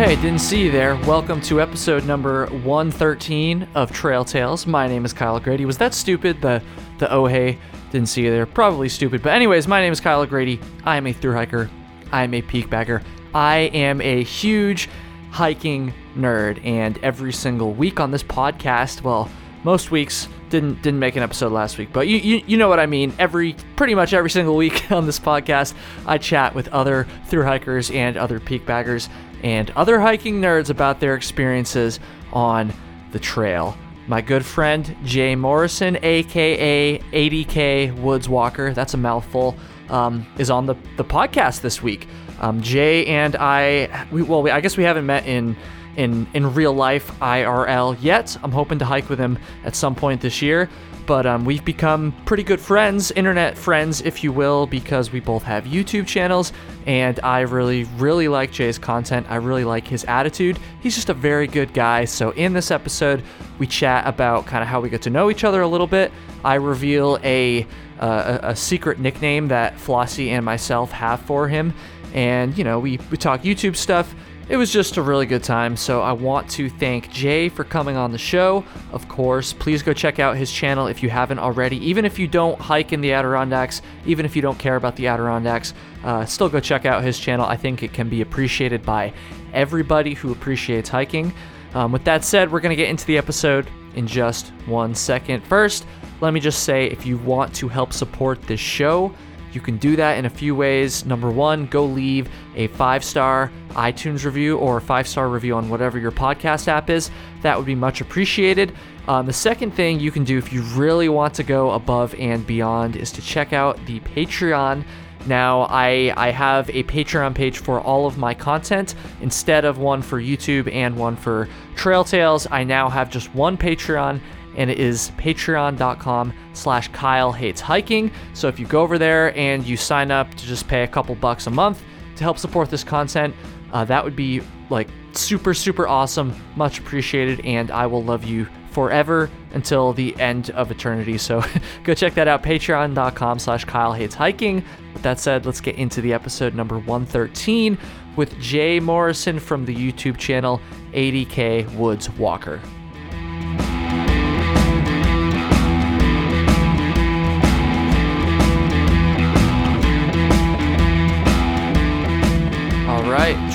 hey, didn't see you there. Welcome to episode number 113 of Trail Tales. My name is Kyle Grady. Was that stupid? The the oh hey, didn't see you there. Probably stupid. But anyways, my name is Kyle Grady. I am a through hiker. I am a peak bagger. I am a huge hiking nerd, and every single week on this podcast, well, most weeks didn't didn't make an episode last week, but you, you you know what I mean. Every pretty much every single week on this podcast, I chat with other through hikers and other peak baggers and other hiking nerds about their experiences on the trail. My good friend Jay Morrison, aka ADK Woods Walker, that's a mouthful, um, is on the, the podcast this week. Um, Jay and I, we, well, we, I guess we haven't met in in in real life IRL yet. I'm hoping to hike with him at some point this year. But um, we've become pretty good friends, internet friends, if you will, because we both have YouTube channels, and I really, really like Jay's content. I really like his attitude. He's just a very good guy. So, in this episode, we chat about kind of how we get to know each other a little bit. I reveal a, uh, a, a secret nickname that Flossie and myself have for him, and you know, we, we talk YouTube stuff it was just a really good time. So I want to thank Jay for coming on the show. Of course, please go check out his channel if you haven't already. Even if you don't hike in the Adirondacks, even if you don't care about the Adirondacks, uh, still go check out his channel. I think it can be appreciated by everybody who appreciates hiking. Um, with that said, we're going to get into the episode in just one second. First, let me just say if you want to help support this show, you can do that in a few ways. Number one, go leave a five star iTunes review or a five star review on whatever your podcast app is. That would be much appreciated. Um, the second thing you can do if you really want to go above and beyond is to check out the Patreon. Now, I, I have a Patreon page for all of my content. Instead of one for YouTube and one for Trail Tales, I now have just one Patreon and it is patreon.com slash Kyle Hates Hiking. So if you go over there and you sign up to just pay a couple bucks a month to help support this content, uh, that would be like super, super awesome. Much appreciated. And I will love you forever until the end of eternity. So go check that out, patreon.com slash Kyle Hates Hiking. With that said, let's get into the episode number 113 with Jay Morrison from the YouTube channel ADK Woods Walker.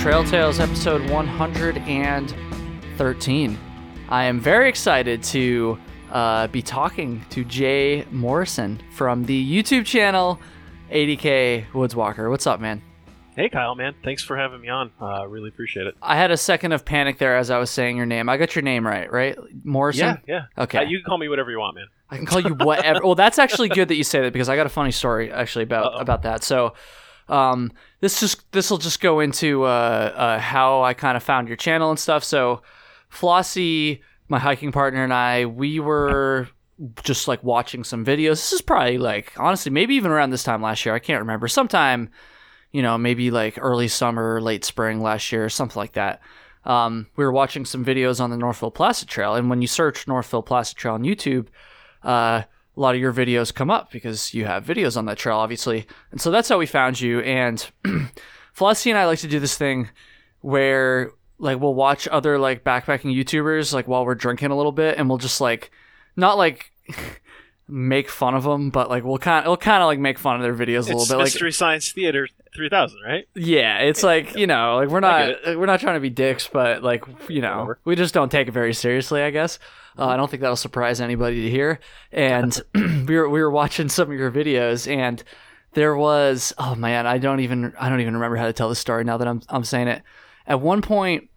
Trail Tales episode 113. I am very excited to uh, be talking to Jay Morrison from the YouTube channel ADK Woods Walker. What's up, man? Hey, Kyle, man. Thanks for having me on. I uh, really appreciate it. I had a second of panic there as I was saying your name. I got your name right, right? Morrison? Yeah, yeah. Okay. Uh, you can call me whatever you want, man. I can call you whatever. well, that's actually good that you say that because I got a funny story actually about Uh-oh. about that. So, um, this just this will just go into uh, uh, how I kind of found your channel and stuff. So, Flossie, my hiking partner, and I, we were just like watching some videos. This is probably like honestly, maybe even around this time last year. I can't remember. Sometime, you know, maybe like early summer, late spring last year, something like that. Um, we were watching some videos on the Northville Placid Trail, and when you search Northville Placid Trail on YouTube, uh, a lot of your videos come up because you have videos on that trail, obviously. And so that's how we found you. And Flossie and I like to do this thing where like we'll watch other like backpacking YouTubers like while we're drinking a little bit, and we'll just like not like make fun of them, but like we'll kind of we'll kind of like make fun of their videos a little bit. Mystery like Science Theater 3000, right? Yeah, it's like you know, like we're not we're not trying to be dicks, but like you know, Whatever. we just don't take it very seriously, I guess. Uh, I don't think that'll surprise anybody to hear. And we were we were watching some of your videos, and there was oh man, I don't even I don't even remember how to tell the story now that I'm I'm saying it. At one point,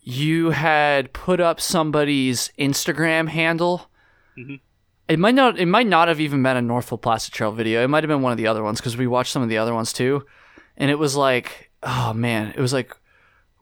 you had put up somebody's Instagram handle. Mm-hmm. It might not it might not have even been a Northville Placid Trail video. It might have been one of the other ones because we watched some of the other ones too. And it was like, oh man, it was like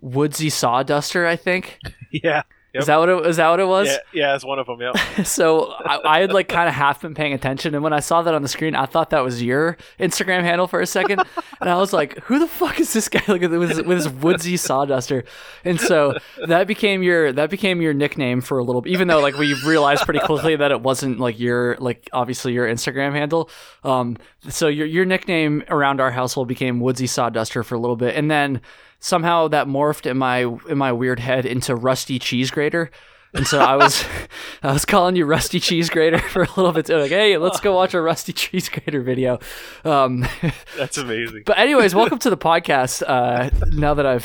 Woodsy Sawduster, I think. yeah. Yep. Is that what it is? That what it was? Yeah, yeah, it's one of them. Yeah. so I, I, had like kind of half been paying attention, and when I saw that on the screen, I thought that was your Instagram handle for a second, and I was like, "Who the fuck is this guy? Like with with his woodsy sawduster?" And so that became your that became your nickname for a little. bit, Even though like we realized pretty quickly that it wasn't like your like obviously your Instagram handle. Um, so your your nickname around our household became Woodsy Sawduster for a little bit, and then somehow that morphed in my in my weird head into Rusty Cheese Grater. And so I was, I was calling you Rusty Cheese Grater for a little bit. Too. Like, hey, let's go watch a Rusty Cheese Grater video. Um, That's amazing. but anyways, welcome to the podcast. Uh, now that I've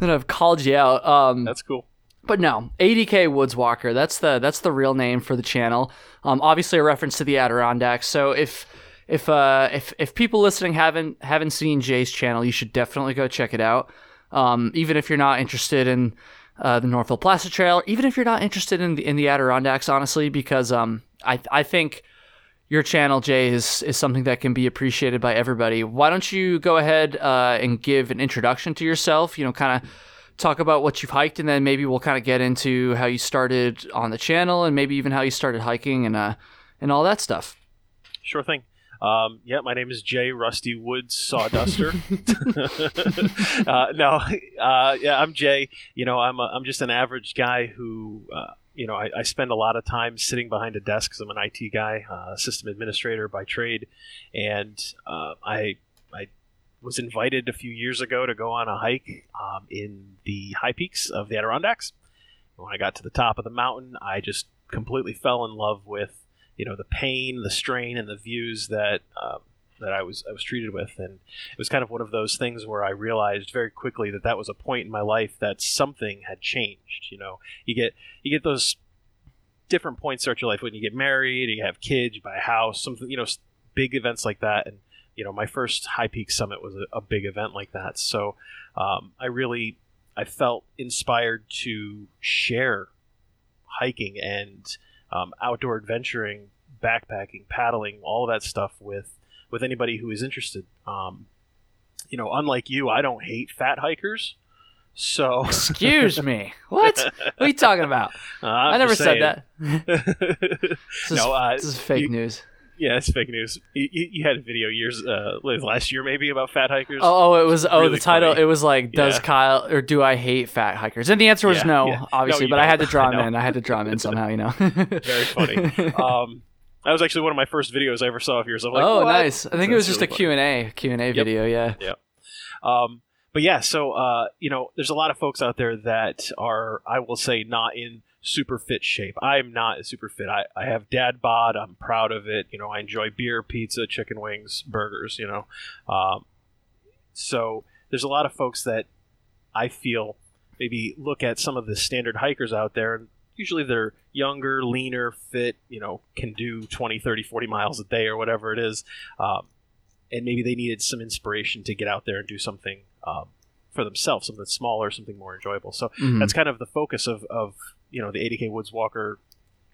that I've called you out, um, That's cool. but no, ADK Woods Walker. That's the that's the real name for the channel. Um, obviously a reference to the Adirondacks. So if if uh if if people listening haven't haven't seen Jay's channel, you should definitely go check it out. Um, even if you're not interested in uh, the Northville Placid Trail, even if you're not interested in the in the Adirondacks, honestly, because um I I think your channel, Jay, is is something that can be appreciated by everybody. Why don't you go ahead uh, and give an introduction to yourself? You know, kind of talk about what you've hiked, and then maybe we'll kind of get into how you started on the channel, and maybe even how you started hiking and uh and all that stuff. Sure thing. Um, yeah, my name is Jay Rusty Woods Sawduster. uh, no, uh, yeah, I'm Jay. You know, I'm a, I'm just an average guy who, uh, you know, I, I spend a lot of time sitting behind a desk because I'm an IT guy, uh, system administrator by trade, and uh, I I was invited a few years ago to go on a hike um, in the high peaks of the Adirondacks. When I got to the top of the mountain, I just completely fell in love with you know the pain, the strain, and the views that um, that I was I was treated with, and it was kind of one of those things where I realized very quickly that that was a point in my life that something had changed. You know, you get you get those different points throughout your life when you get married, you have kids, you buy a house, something you know, big events like that, and you know, my first High Peak Summit was a, a big event like that, so um, I really I felt inspired to share hiking and um, outdoor adventuring, backpacking, paddling, all of that stuff with with anybody who is interested. Um, you know, unlike you, I don't hate fat hikers. So Excuse me, what? What are you talking about? I'm I never said that. This is, no, uh, this is fake you- news. Yeah, it's fake news. You, you had a video years uh, last year maybe about fat hikers. Oh, oh, it was. Oh, really the title. funny. it was like, "Does Yeah. Kyle or do I hate fat hikers?" And the answer was Yeah, no, yeah. obviously. No, but I had to draw him in. I had to draw him in somehow. You know. Very funny. um, that was actually one of my first videos I ever saw of yours. I'm like, oh, "What?" nice. I think it was just a really Q and A Q and A video. Yeah. Um, but yeah, so uh, you know, there's a lot of folks out there that are, I will say, not in super fit shape. I'm not super fit. I, I have dad bod. I'm proud of it. You know, I enjoy beer, pizza, chicken wings, burgers. You know, um, so there's a lot of folks that I feel maybe look at some of the standard hikers out there and usually they're younger leaner fit you know can do 20 30 40 miles a day or whatever it is um, and maybe they needed some inspiration to get out there and do something um, for themselves something smaller something more enjoyable so Mhm. that's kind of the focus of, of you know the ADK woods walker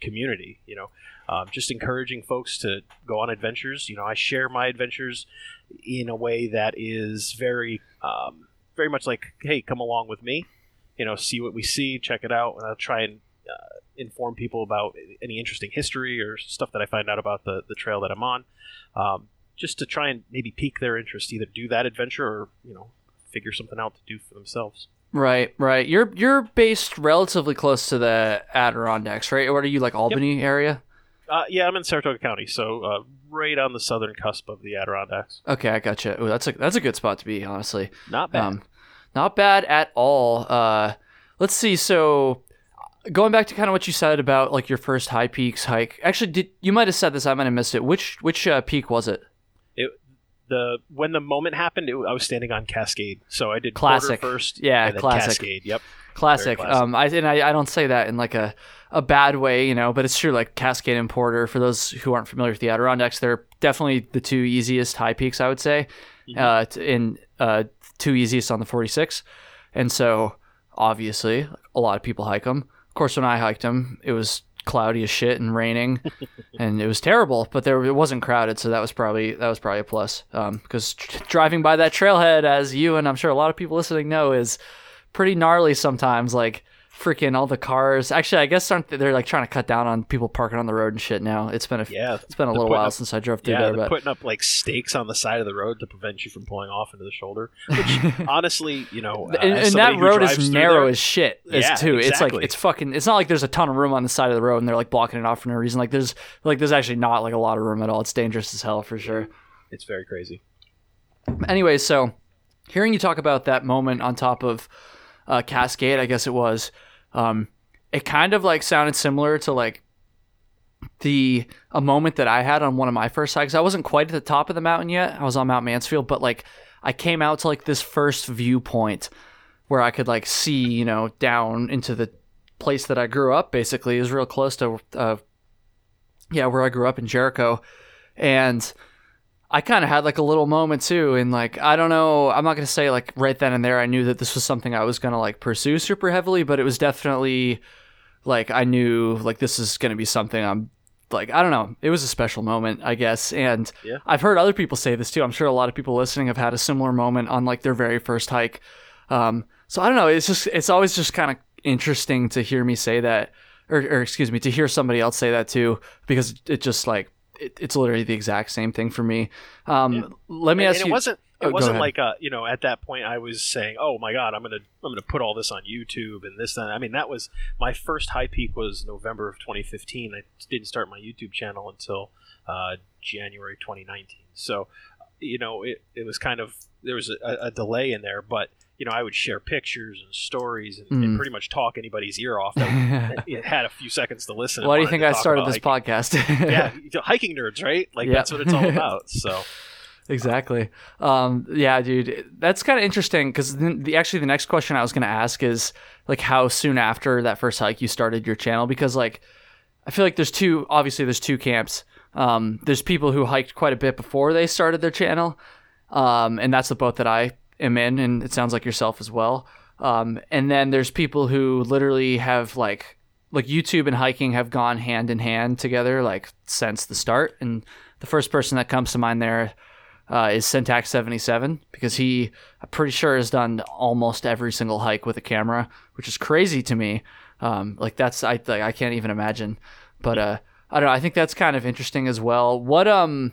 community you know um, just encouraging folks to go on adventures. You know i share my adventures in a way that is very um, very much like hey come along with me you know see what we see check it out. And i'll try and uh, inform people about any interesting history or stuff that i find out about the, the trail that i'm on um, just to try and maybe pique their interest either do that adventure or you know figure something out to do for themselves Right, right. You're you're based relatively close to the Adirondacks, right? Or are you like Albany area? Uh, yeah, I'm in Saratoga County, so uh, right on the southern cusp of the Adirondacks. Okay, I gotcha. Ooh, that's a that's a good spot to be, honestly. Not bad. Um, not bad at all. Uh, let's see. So, going back to kind of what you said about like your first high peaks hike. Actually, did you might have said this? I might have missed it. Which which uh, peak was it, the when the moment happened, it, I was standing on Cascade, so I did Classic. First. Yeah, classic. Cascade. Yep. Classic. classic. Um, I and I, I don't say that in like a a bad way, you know, but it's true. Like Cascade and Porter, for those who aren't familiar with the Adirondacks, they're definitely the two easiest high peaks, I would say. Mhm. Uh, in uh, two easiest on the 46, and so obviously a lot of people hike them. Of course, when I hiked them, it was cloudy as shit and raining, and it was terrible. But there it wasn't crowded, so that was probably that was probably a plus. Um, because driving by that trailhead, as you and I'm sure a lot of people listening know, is pretty gnarly sometimes. Like freaking all the cars. Actually, I guess aren't they- they're like trying to cut down on people parking on the road and shit now. It's been a Yeah. it's been a little while up- since I drove through Yeah, there, they're but putting up like stakes on the side of the road to prevent you from pulling off into the shoulder. Which, honestly, you know, uh, and, and that road is narrow there- as shit as Yeah, too it's like it's fucking it's not like there's a ton of room on the side of the road and they're like blocking it off for no reason like there's like there's actually not like a lot of room at all it's dangerous as hell for sure It's very crazy. anyways so hearing you talk about that moment on top of uh, Cascade, I guess it was, um, it kind of like sounded similar to like the a moment that I had on one of my first hikes. I wasn't quite at the top of the mountain yet. I was on Mount Mansfield, but like I came out to like this first viewpoint where I could like see, you know, down into the place that I grew up. Basically, it was real close to, uh, yeah, where I grew up in Jericho, and I kind of had like a little moment too. And like, I don't know, I'm not gonna say like right then and there I knew that this was something I was gonna like pursue super heavily, but it was definitely like I knew like this is gonna be something I'm like I don't know. It was a special moment, I guess. And Yeah. I've heard other people say this too. I'm sure a lot of people listening have had a similar moment on like their very first hike. Um, so I don't know. It's just it's always just kind of interesting to hear me say that, or, or excuse me, to hear somebody else say that too, because it just like it, it's literally the exact same thing for me. Um, Yeah. Let me and, ask and you. it wasn't Oh, it go wasn't like uh you know at that point I was saying oh my god I'm gonna I'm gonna put all this on YouTube and this and that. I mean that was my first high peak was November of 2015 I didn't start my YouTube channel until uh, January 2019 so you know it, it was kind of there was a, a delay in there but you know I would share pictures and stories and, Mm. and pretty much talk anybody's ear off that it had a few seconds to listen Why do you think I started this hiking. podcast? yeah hiking nerds right like Yeah. that's what it's all about so exactly. Um, yeah, dude, that's kind of interesting because the actually the next question I was gonna ask is like how soon after that first hike you started your channel because like I feel like there's two obviously there's two camps. Um, there's people who hiked quite a bit before they started their channel, um, and that's the boat that I am in, and it sounds like yourself as well. Um, and then there's people who literally have like like YouTube and hiking have gone hand in hand together like since the start. And the first person that comes to mind there uh, is Syntax seventy seven because he I'm pretty sure has done almost every single hike with a camera, which is crazy to me. Um, like that's I like, I can't even imagine. But uh, I don't know. I think that's kind of interesting as well. What um.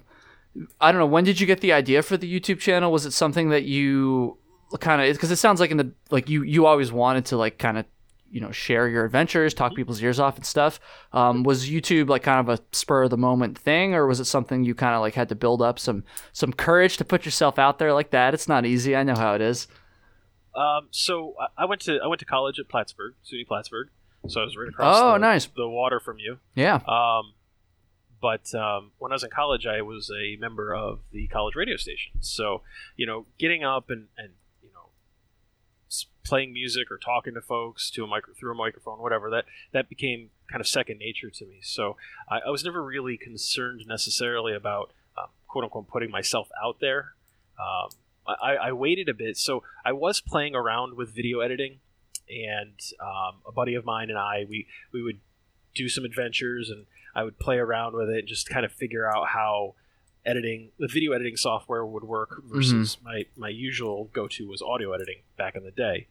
I don't know. When did you get the idea for the YouTube channel? Was it something that you kind of because it sounds like in the like you you always wanted to like kind of you know share your adventures, talk people's ears off and stuff. Um, was YouTube like kind of a spur of the moment thing, or was it something you kind of like had to build up some some courage to put yourself out there like that? It's not easy. I know how it is. Um, so I- went to I went to college at Plattsburgh, SUNY Plattsburgh. So I was right across Oh, the, nice. the water from you. Yeah. Um, but um, when I was in college, I was a member of the college radio station. So you know, getting up and and you know, playing music or talking to folks to a micro through a microphone, whatever that that became kind of second nature to me. So I, I was never really concerned necessarily about um, quote unquote putting myself out there. Um, I, I waited a bit, so I was playing around with video editing, and um, a buddy of mine and I we we would do some adventures, and I would play around with it and just kind of figure out how editing the video editing software would work versus my my usual go to was audio editing back in the day.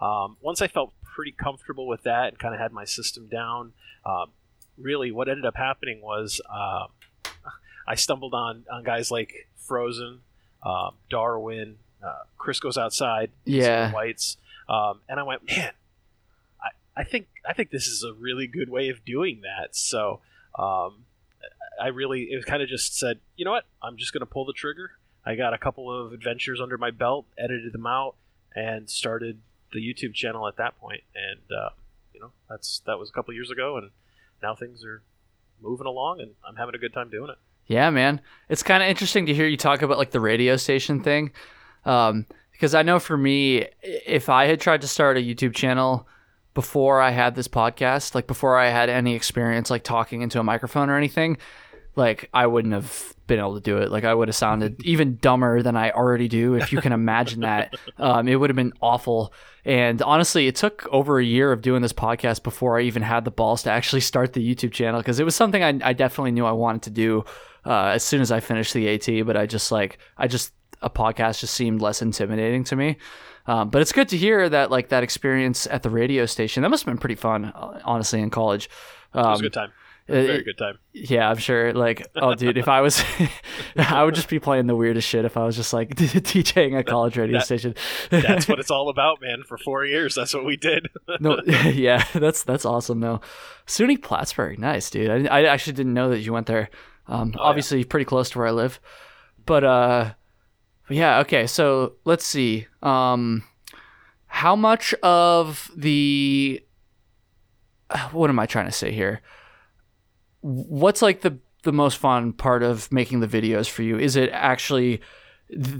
Um, once I felt pretty comfortable with that and kind of had my system down, um, really what ended up happening was um, I stumbled on on guys like Frozen, um, Darwin, uh, Chris goes outside, Yeah. Whites, um, and I went, man, I, I think I think this is a really good way of doing that. So um, I really it was kind of just said, you know what, I'm just gonna pull the trigger. I got a couple of adventures under my belt, edited them out, and started the YouTube channel at that point. And uh, you know, that's that was a couple years ago, and now things are moving along, and I'm having a good time doing it. Yeah, man. It's kind of interesting to hear you talk about like the radio station thing. Um, because I know for me, if I had tried to start a YouTube channel before I had this podcast, like before I had any experience like talking into a microphone or anything, like I wouldn't have been able to do it. Like I would have sounded even dumber than I already do, if you can imagine that. Um, it would have been awful. And honestly, it took over a year of doing this podcast before I even had the balls to actually start the YouTube channel because it was something I, I definitely knew I wanted to do uh, as soon as I finished the AT. But I just like I just a podcast just seemed less intimidating to me. Um, but it's good to hear that like that experience at the radio station. That must have been pretty fun, uh, honestly, in college. Um, It was a good time. it- Very good time. yeah, I'm sure. Like, oh, dude, if I was, I would just be playing the weirdest shit if I was just like DJing a college radio That- station. That's what it's all about, man. For four years, that's what we did. no, yeah, that's that's awesome though. SUNY Plattsburgh, nice, dude. I, I actually didn't know that you went there. Um, Oh, yeah. obviously pretty close to where I live, but uh, Yeah. Okay. So let's see. Um, how much of the what am I trying to say here? What's like the the most fun part of making the videos for you? Is it actually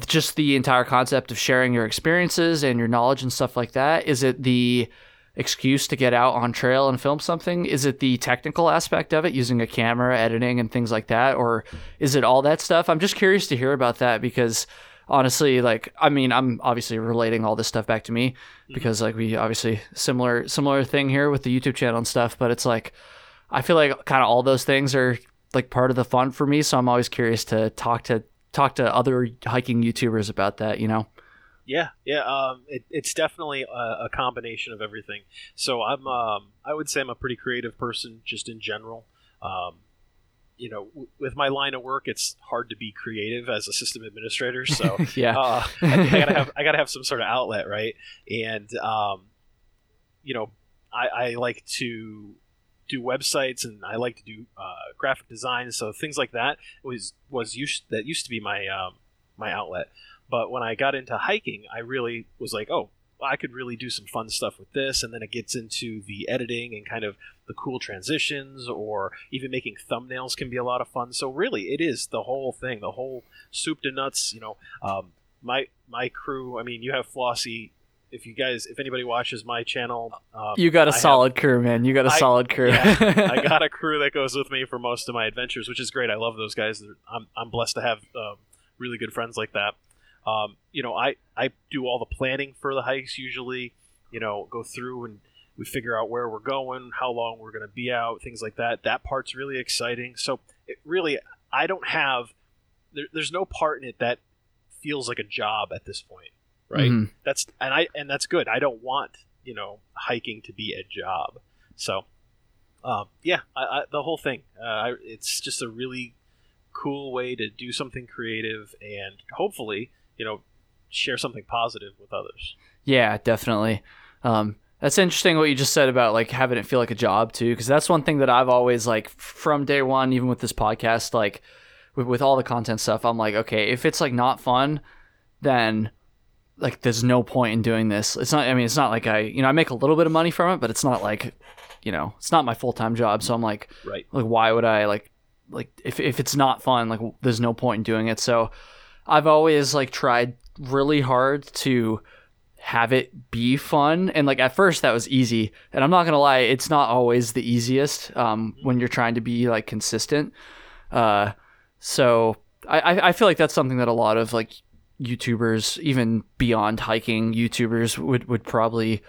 just the entire concept of sharing your experiences and your knowledge and stuff like that? Is it the excuse to get out on trail and film something? Is it the technical aspect of it, using a camera, editing, and things like that? Or is it all that stuff? I'm just curious to hear about that because honestly, like, I mean, I'm obviously relating all this stuff back to me because, like, we obviously similar similar thing here with the YouTube channel and stuff, but it's like, I feel like kind of all those things are like part of the fun for me. So I'm always curious to talk to talk to other hiking YouTubers about that, you know? Yeah, yeah. Um, it, it's definitely a, a, combination of everything. So I'm, um, I would say I'm a pretty creative person just in general. Um, you know, w- with my line of work, it's hard to be creative as a system administrator. So yeah, uh, I, I, gotta have I gotta have some sort of outlet, right? And um, you know, I, I like to do websites and I like to do uh, graphic design. So things like that was was used that used to be my um, my outlet. But when I got into hiking, I really was like, oh, I could really do some fun stuff with this. And then it gets into the editing and kind of the cool transitions, or even making thumbnails can be a lot of fun. So really, it is the whole thing, the whole soup to nuts. You know, um, my my crew. I mean, you have Flossie if you guys, if anybody watches my channel, um, you got a I solid have, crew, man. You got a I, solid crew. yeah, I got a crew that goes with me for most of my adventures, which is great. I love those guys. I'm, I'm blessed to have um, really good friends like that. Um, you know, I, I do all the planning for the hikes usually. You know, go through and we figure out where we're going, how long we're going to be out, things like that. That part's really exciting. So it really, I don't have. There, there's no part in it that feels like a job at this point right? Mm-hmm. That's and I and that's good. I don't want you know hiking to be a job. So, um, yeah, I, I, the whole thing. Uh, it's just a really cool way to do something creative and hopefully you know share something positive with others. Yeah, definitely. Um, that's interesting what you just said about like having it feel like a job too, because that's one thing that I've always like from day one, even with this podcast, like with, with all the content stuff. I'm like, okay, if it's like not fun, then like there's no point in doing this. It's not I mean it's not like I you know I make a little bit of money from it, but it's not like you know, it's not my full-time job, so I'm like right. like why would I like like if if it's not fun, like there's no point in doing it. So I've always like tried really hard to have it be fun and like at first that was easy and i'm not gonna lie it's not always the easiest um, when you're trying to be like consistent uh, so I, I feel like that's something that a lot of like YouTubers, even beyond hiking YouTubers, would would probably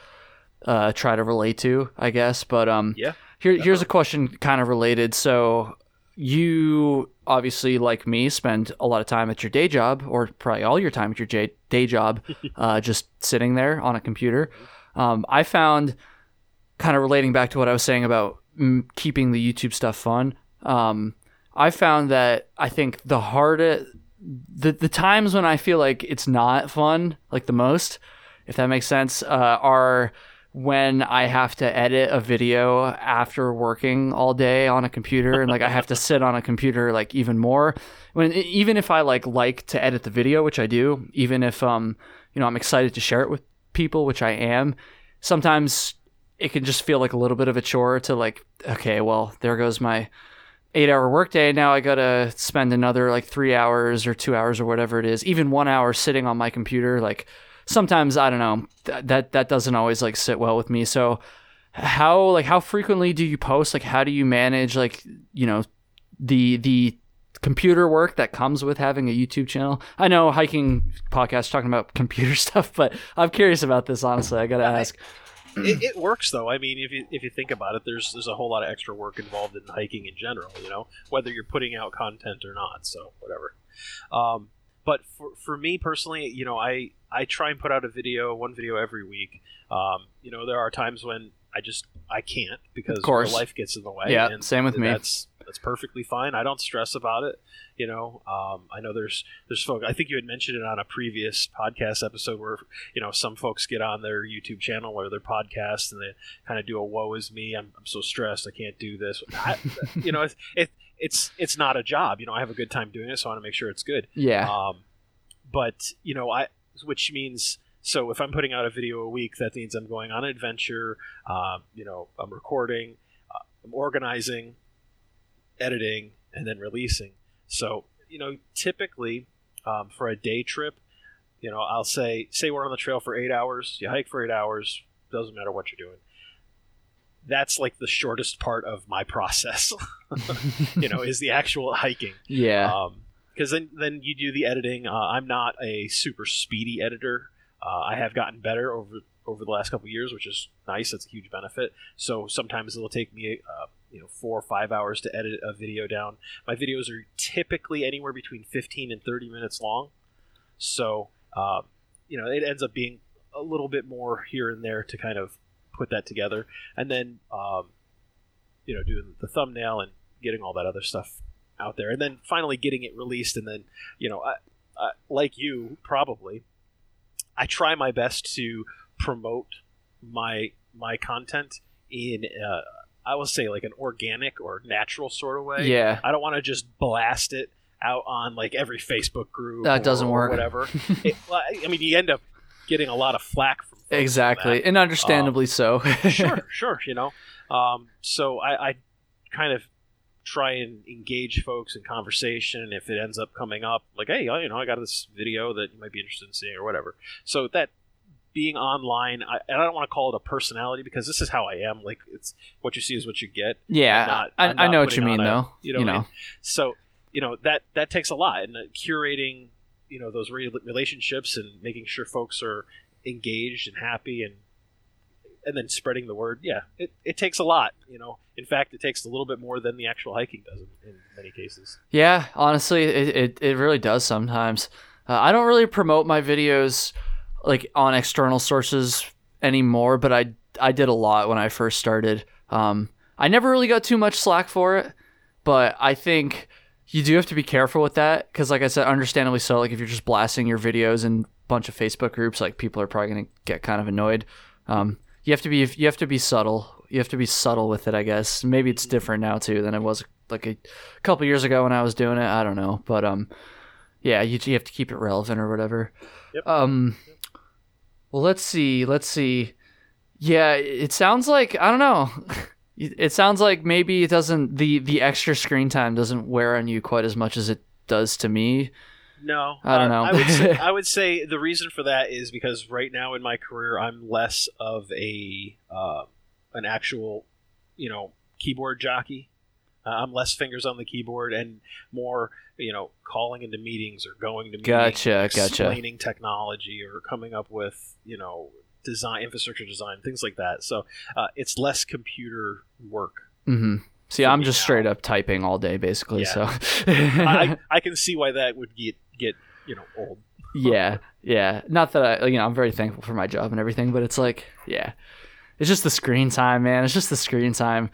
uh, try to relate to, I guess. But um, yeah. Here, here's a question, kind of related. So you obviously, like me, spend a lot of time at your day job, or probably all your time at your day job, uh, just sitting there on a computer. Um, I found, kind of relating back to what I was saying about m- keeping the YouTube stuff fun. Um, I found that I think the hardest the the times when I feel like it's not fun, like the most, if that makes sense, uh, are when I have to edit a video after working all day on a computer and like I have to sit on a computer like even more when even if I like like to edit the video which I do even if um you know I'm excited to share it with people which I am sometimes it can just feel like a little bit of a chore to like okay well there goes my eight hour workday. Now I got to spend another like three hours or two hours or whatever it is, even one hour sitting on my computer. Like sometimes I don't know th- that that doesn't always like sit well with me. So how like how frequently do you post? Like how do you manage like you know the the computer work that comes with having a YouTube channel? I know hiking podcast talking about computer stuff, but I'm curious about this honestly. I got to ask. It, it, works though. I mean, if you if you think about it, there's there's a whole lot of extra work involved in hiking in general. You know, whether you're putting out content or not. So whatever. Um, but for for me personally, you know, I I try and put out a video, one video every week. Um, you know, there are times when I just I can't because life gets in the way. Yeah, same with me. That's that's perfectly fine. I don't stress about it. You know, um, I know there's there's folks. I think you had mentioned it on a previous podcast episode where you know some folks get on their YouTube channel or their podcast and they kind of do a "woe is me." I'm, I'm so stressed. I can't do this. I, you know, it, it, it's it's not a job. You know, I have a good time doing it, so I want to make sure it's good. Yeah. Um, but you know, I which means so if I'm putting out a video a week, that means I'm going on an adventure. Uh, you know, I'm recording, uh, I'm organizing, editing, and then releasing. So you know, typically um, for a day trip, you know, I'll say say we're on the trail for eight hours. You hike for eight hours. Doesn't matter what you're doing. That's like the shortest part of my process. you know, is the actual hiking. Yeah. Because then then you do the editing. Uh, I'm not a super speedy editor. Uh, I have gotten better over over the last couple years, which is nice. That's a huge benefit. So sometimes it'll take me, uh, you know, four or five hours to edit a video down. My videos are typically anywhere between 15 and 30 minutes long. So, uh, you know, it ends up being a little bit more here and there to kind of put that together, and then, um, you know, doing the thumbnail and getting all that other stuff out there, and then finally getting it released, and then, you know, I, I, like you probably I try my best to promote my my content in uh, I will say like an organic or natural sort of way. Yeah. I don't want to just blast it out on like every Facebook group. That or- doesn't or work. Whatever. it, I mean, you end up getting a lot of flack from Exactly, and understandably so. sure, sure. You know, um, so I, I kind of try and engage folks in conversation. If it ends up coming up, like, hey, you know, I got this video that you might be interested in seeing, or whatever. So that being online, I, and I don't want to call it a personality because this is how I am. Like, it's what you see is what you get. yeah, not- I, I know what you mean, a- though. you know what I mean? So you know that that takes a lot, and uh, curating, you know, those re- relationships and making sure folks are engaged and happy and and then spreading the word yeah it, it takes a lot you know in fact it takes a little bit more than the actual hiking does in, in many cases Yeah, honestly, it, it, it really does sometimes. Uh, I don't really promote my videos like on external sources anymore, but I I did a lot when I first started. Um, I never really got too much slack for it, but I think you do have to be careful with that because, like I said, understandably so. Like if you're just blasting your videos in a bunch of Facebook groups, like people are probably gonna get kind of annoyed. Um, you have to be you have to be subtle. You have to be subtle with it, I guess. Maybe it's different now too than it was like a couple years ago when I was doing it. I don't know, but um, yeah, you, you have to keep it relevant or whatever. Yep. Um, well, let's see, let's see. Yeah, it sounds like I don't know. It sounds like maybe it doesn't the the extra screen time doesn't wear on you quite as much as it does to me. No I don't know. I, would say, I would say the reason for that is because right now in my career i'm less of a uh, an actual you know keyboard jockey uh, i'm less fingers on the keyboard and more you know calling into meetings or going to meetings Gotcha, gotcha. explaining technology or coming up with you know design infrastructure design things like that so uh, it's less computer work hmm See, I'm just now. straight up typing all day, basically. Yeah. So, I, I can see why that would get get you know old yeah, yeah. Not that I, you know, I'm very thankful for my job and everything, but it's like, yeah, it's just the screen time, man. It's just the screen time.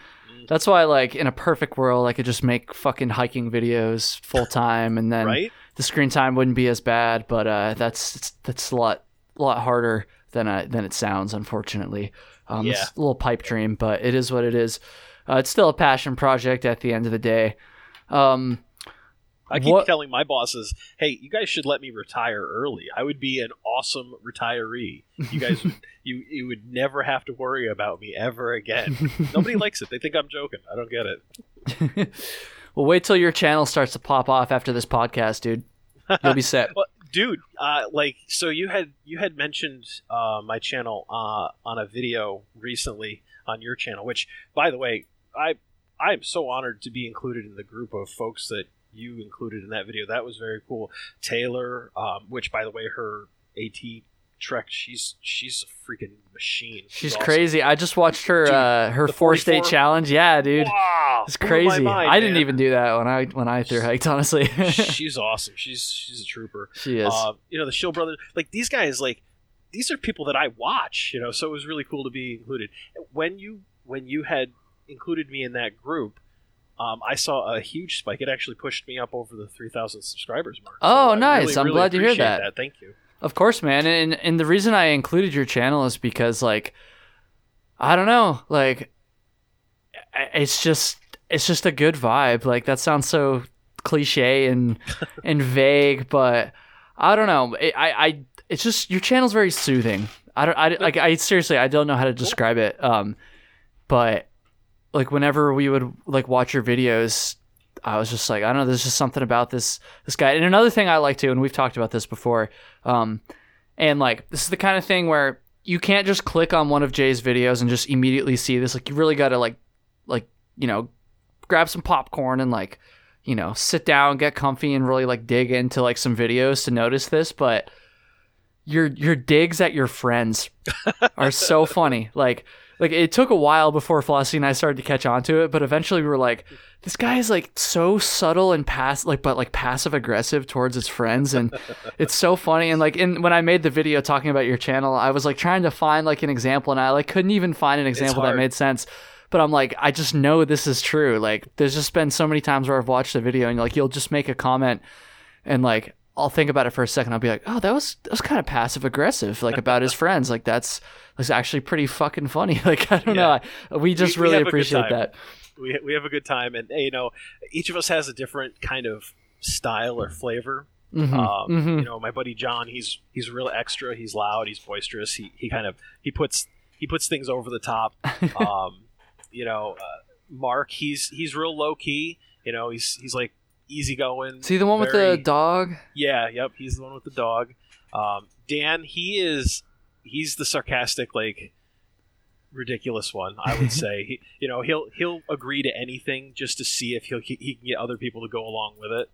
That's why, like, in a perfect world, I could just make fucking hiking videos full time, and then right the screen time wouldn't be as bad. But uh, that's that's a lot lot harder than uh, than it sounds, unfortunately. Um, Yeah. It's a little pipe dream, but it is what it is. Uh, it's still a passion project at the end of the day. Um, I keep What- telling my bosses, "Hey, you guys should let me retire early. I would be an awesome retiree. You guys, would, you you would never have to worry about me ever again." Nobody likes it. They think I'm joking. I don't get it. well, wait till your channel starts to pop off after this podcast, dude. You'll be set. Well, dude, uh, like, so you had you had mentioned uh, my channel uh, on a video recently on your channel, which, by the way, I I am so honored to be included in the group of folks that you included in that video. That was very cool. Taylor, um, which, by the way, her AT Trek, she's she's a freaking machine. She's awesome. crazy. I just watched her Dude, uh, her four state challenge. Yeah, dude. Wow, It's crazy. mind, I didn't man. even do that when I when I through hiked. Honestly, she's awesome. She's she's a trooper. she is. Uh, you know, the Shield brothers, like these guys, like these are people that I watch. You know, so it was really cool to be included. When you when you had included me in that group, um, I saw a huge spike. It actually pushed me up over the three thousand subscribers mark. Oh, I nice. really, I'm really glad to hear appreciate that. Thank you. Of course, man. And and the reason I included your channel is because like I don't know, like it's just it's just a good vibe. Like that sounds so cliche and and vague, but I don't know. I, I, I it's just your channel's very soothing. I don't, I like, I seriously, I don't know how to describe it. Um, but like whenever we would like watch your videos, I was just like, I don't know, there's just something about this this guy. And another thing I like too, and we've talked about this before, um, and like this is the kind of thing where you can't just click on one of Jay's videos and just immediately see this. Like you really got to like, like you know, grab some popcorn and like, you know, sit down, get comfy, and really like dig into like some videos to notice this. But your your digs at your friends are so funny. Like like it took a while before Flossie and I started to catch on to it, but eventually we were like, this guy is like so subtle and pass like but like passive aggressive towards his friends and it's so funny and like in when I made the video talking about your channel, I was like trying to find like an example and I like couldn't even find an example that made sense. But I'm like, I just know this is true. Like there's just been so many times where I've watched the video and like you'll just make a comment and like I'll think about it for a second. I'll be like, oh, that was that was kind of passive aggressive, like about his friends. Like that's that's actually pretty fucking funny. Like I don't yeah. know, we just we, really we appreciate that. We we have a good time, and you know, each of us has a different kind of style or flavor. Mm-hmm. Um, mm-hmm. You know, my buddy John, he's he's real extra. He's loud. He's boisterous. He he kind of he puts he puts things over the top. um, you know, uh, Mark, he's he's real low key. You know, he's he's like easygoing. See the one very, with the dog? Yeah, yep. He's the one with the dog. Um, Dan, he is he's the sarcastic, like ridiculous one. I would say. he, you know, he'll he'll agree to anything just to see if he'll he can get other people to go along with it.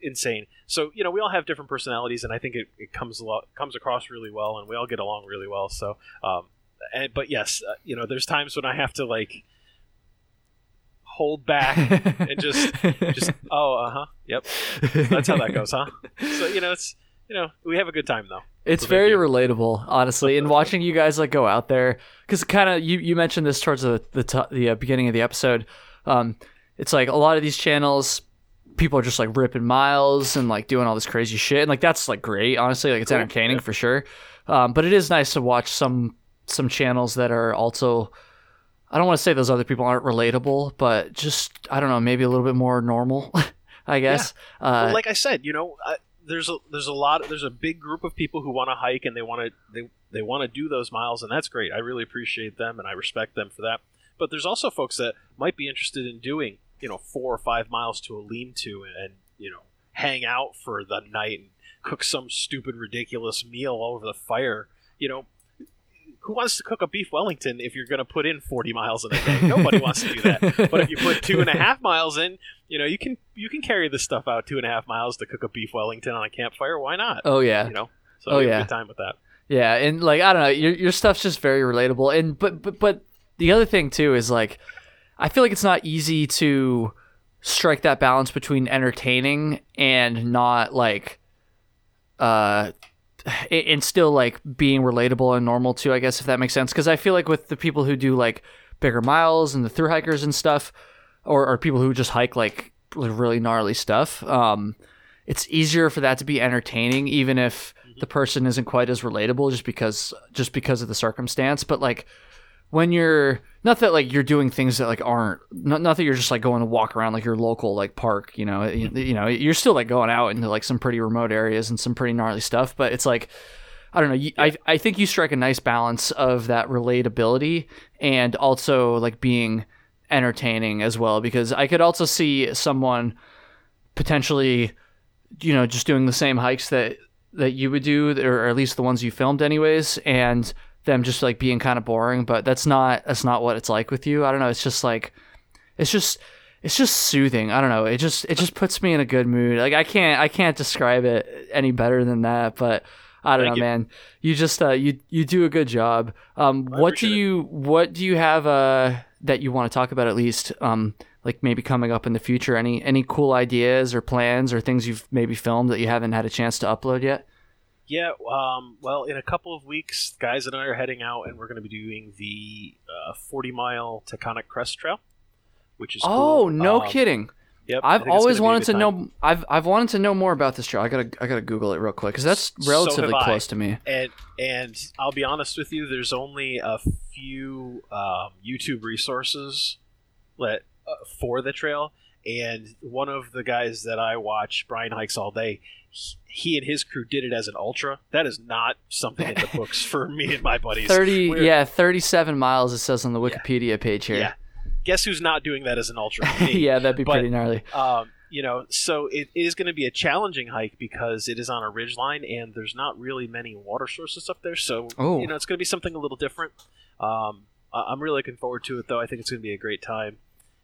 Insane. So you know, we all have different personalities, and I think it, it comes a lot comes across really well, and we all get along really well. So, um, and but yes, uh, you know, there's times when I have to like hold back and just just oh uh huh yep. That's how that goes huh? So you know it's you know we have a good time though. It's very relatable honestly and watching you guys like go out there because kind of you you mentioned this towards the the, t- the uh, beginning of the episode. Um it's like a lot of these channels people are just like ripping miles and like doing all this crazy shit and like that's like great honestly like it's entertaining yeah. for sure. Um but it is nice to watch some some channels that are also I don't want to say those other people aren't relatable, but just I don't know, maybe a little bit more normal. I guess. Yeah. Uh, well, like I said, you know, uh, there's a there's a lot there's a big group of people who want to hike and they want to they they want to do those miles and that's great. I really appreciate them and I respect them for that. But there's also folks that might be interested in doing you know four or five miles to a lean-to and, and you know hang out for the night and cook some stupid ridiculous meal over the fire. You know, who wants to cook a beef Wellington if you're going to put in 40 miles in a day? Nobody wants to do that. But if you put two and a half miles in, you know, you can you can carry this stuff out two and a half miles to cook a beef Wellington on a campfire. Why not? Oh yeah, you know. So oh yeah, good time with that. Yeah, and like I don't know, your your stuff's just very relatable. And but but but the other thing too is like, I feel like it's not easy to strike that balance between entertaining and not like uh and still like being relatable and normal too, I guess if that makes sense. Because I feel like with the people who do like bigger miles and the through hikers and stuff, or, or people who just hike like really gnarly stuff, um, it's easier for that to be entertaining, even if mm-hmm. the person isn't quite as relatable, just because just because of the circumstance. But like when you're not that like you're doing things that like aren't not, not that you're just like going to walk around like your local like park you know you, you know you're still like going out into like some pretty remote areas and some pretty gnarly stuff but it's like I don't know. You, I I think you strike a nice balance of that relatability and also like being entertaining as well because I could also see someone potentially you know just doing the same hikes that that you would do or at least the ones you filmed anyways and them just like being kind of boring, but that's not that's not what it's like with you. I don't know. It's just like it's just it's just soothing. I don't know. It just it just puts me in a good mood. Like I can't I can't describe it any better than that, but I don't Thank know, you. man. You just uh you you do a good job. Um what do you it. what do you have uh that you want to talk about at least um like maybe coming up in the future any any cool ideas or plans or things you've maybe filmed that you haven't had a chance to upload yet? Yeah, um, well, in a couple of weeks, guys and I are heading out, and we're going to be doing the uh, 40 mile Taconic Crest Trail, which is oh, cool. no um, kidding. Yep, I've always wanted to time. know. I've I've wanted to know more about this trail. I gotta I gotta Google it real quick because that's relatively so close to me. And and I'll be honest with you, there's only a few um, YouTube resources let uh, for the trail, and one of the guys that I watch, Brian Hikes All Day, he, and his crew did it as an ultra. That is not something in the books for me and my buddies. 30 We're- yeah 37 miles it says on the wikipedia page here Yeah. Guess who's not doing that as an ultra? Me. yeah that'd be But- pretty gnarly Um, you know, so it is going to be a challenging hike because it is on a ridge line and there's not really many water sources up there. So, Oh. you know, it's going to be something a little different. Um, I'm really looking forward to it, though. I think it's going to be a great time.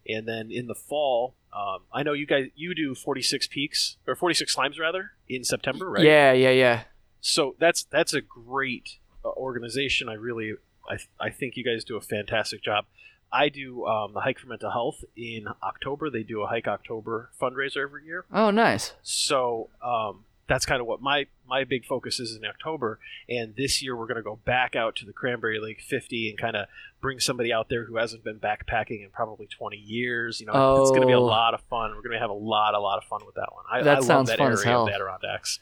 And then in the fall, um, I know you guys you do 46 peaks or 46 climbs rather in September, right? yeah yeah yeah So that's that's a great uh, organization. I really I, I think you guys do a fantastic job. I do um, the hike for mental health in October. They do a hike October fundraiser every year. oh nice So um, that's kind of what my my big focus is in October. And this year we're going to go back out to the Cranberry Lake 50 and kind of bring somebody out there who hasn't been backpacking in probably 20 years. You know, it's going to be a Oh. lot of fun. We're going to have a lot, a lot of fun with that one. I, That I sounds love that fun area as hell. of the Adirondacks.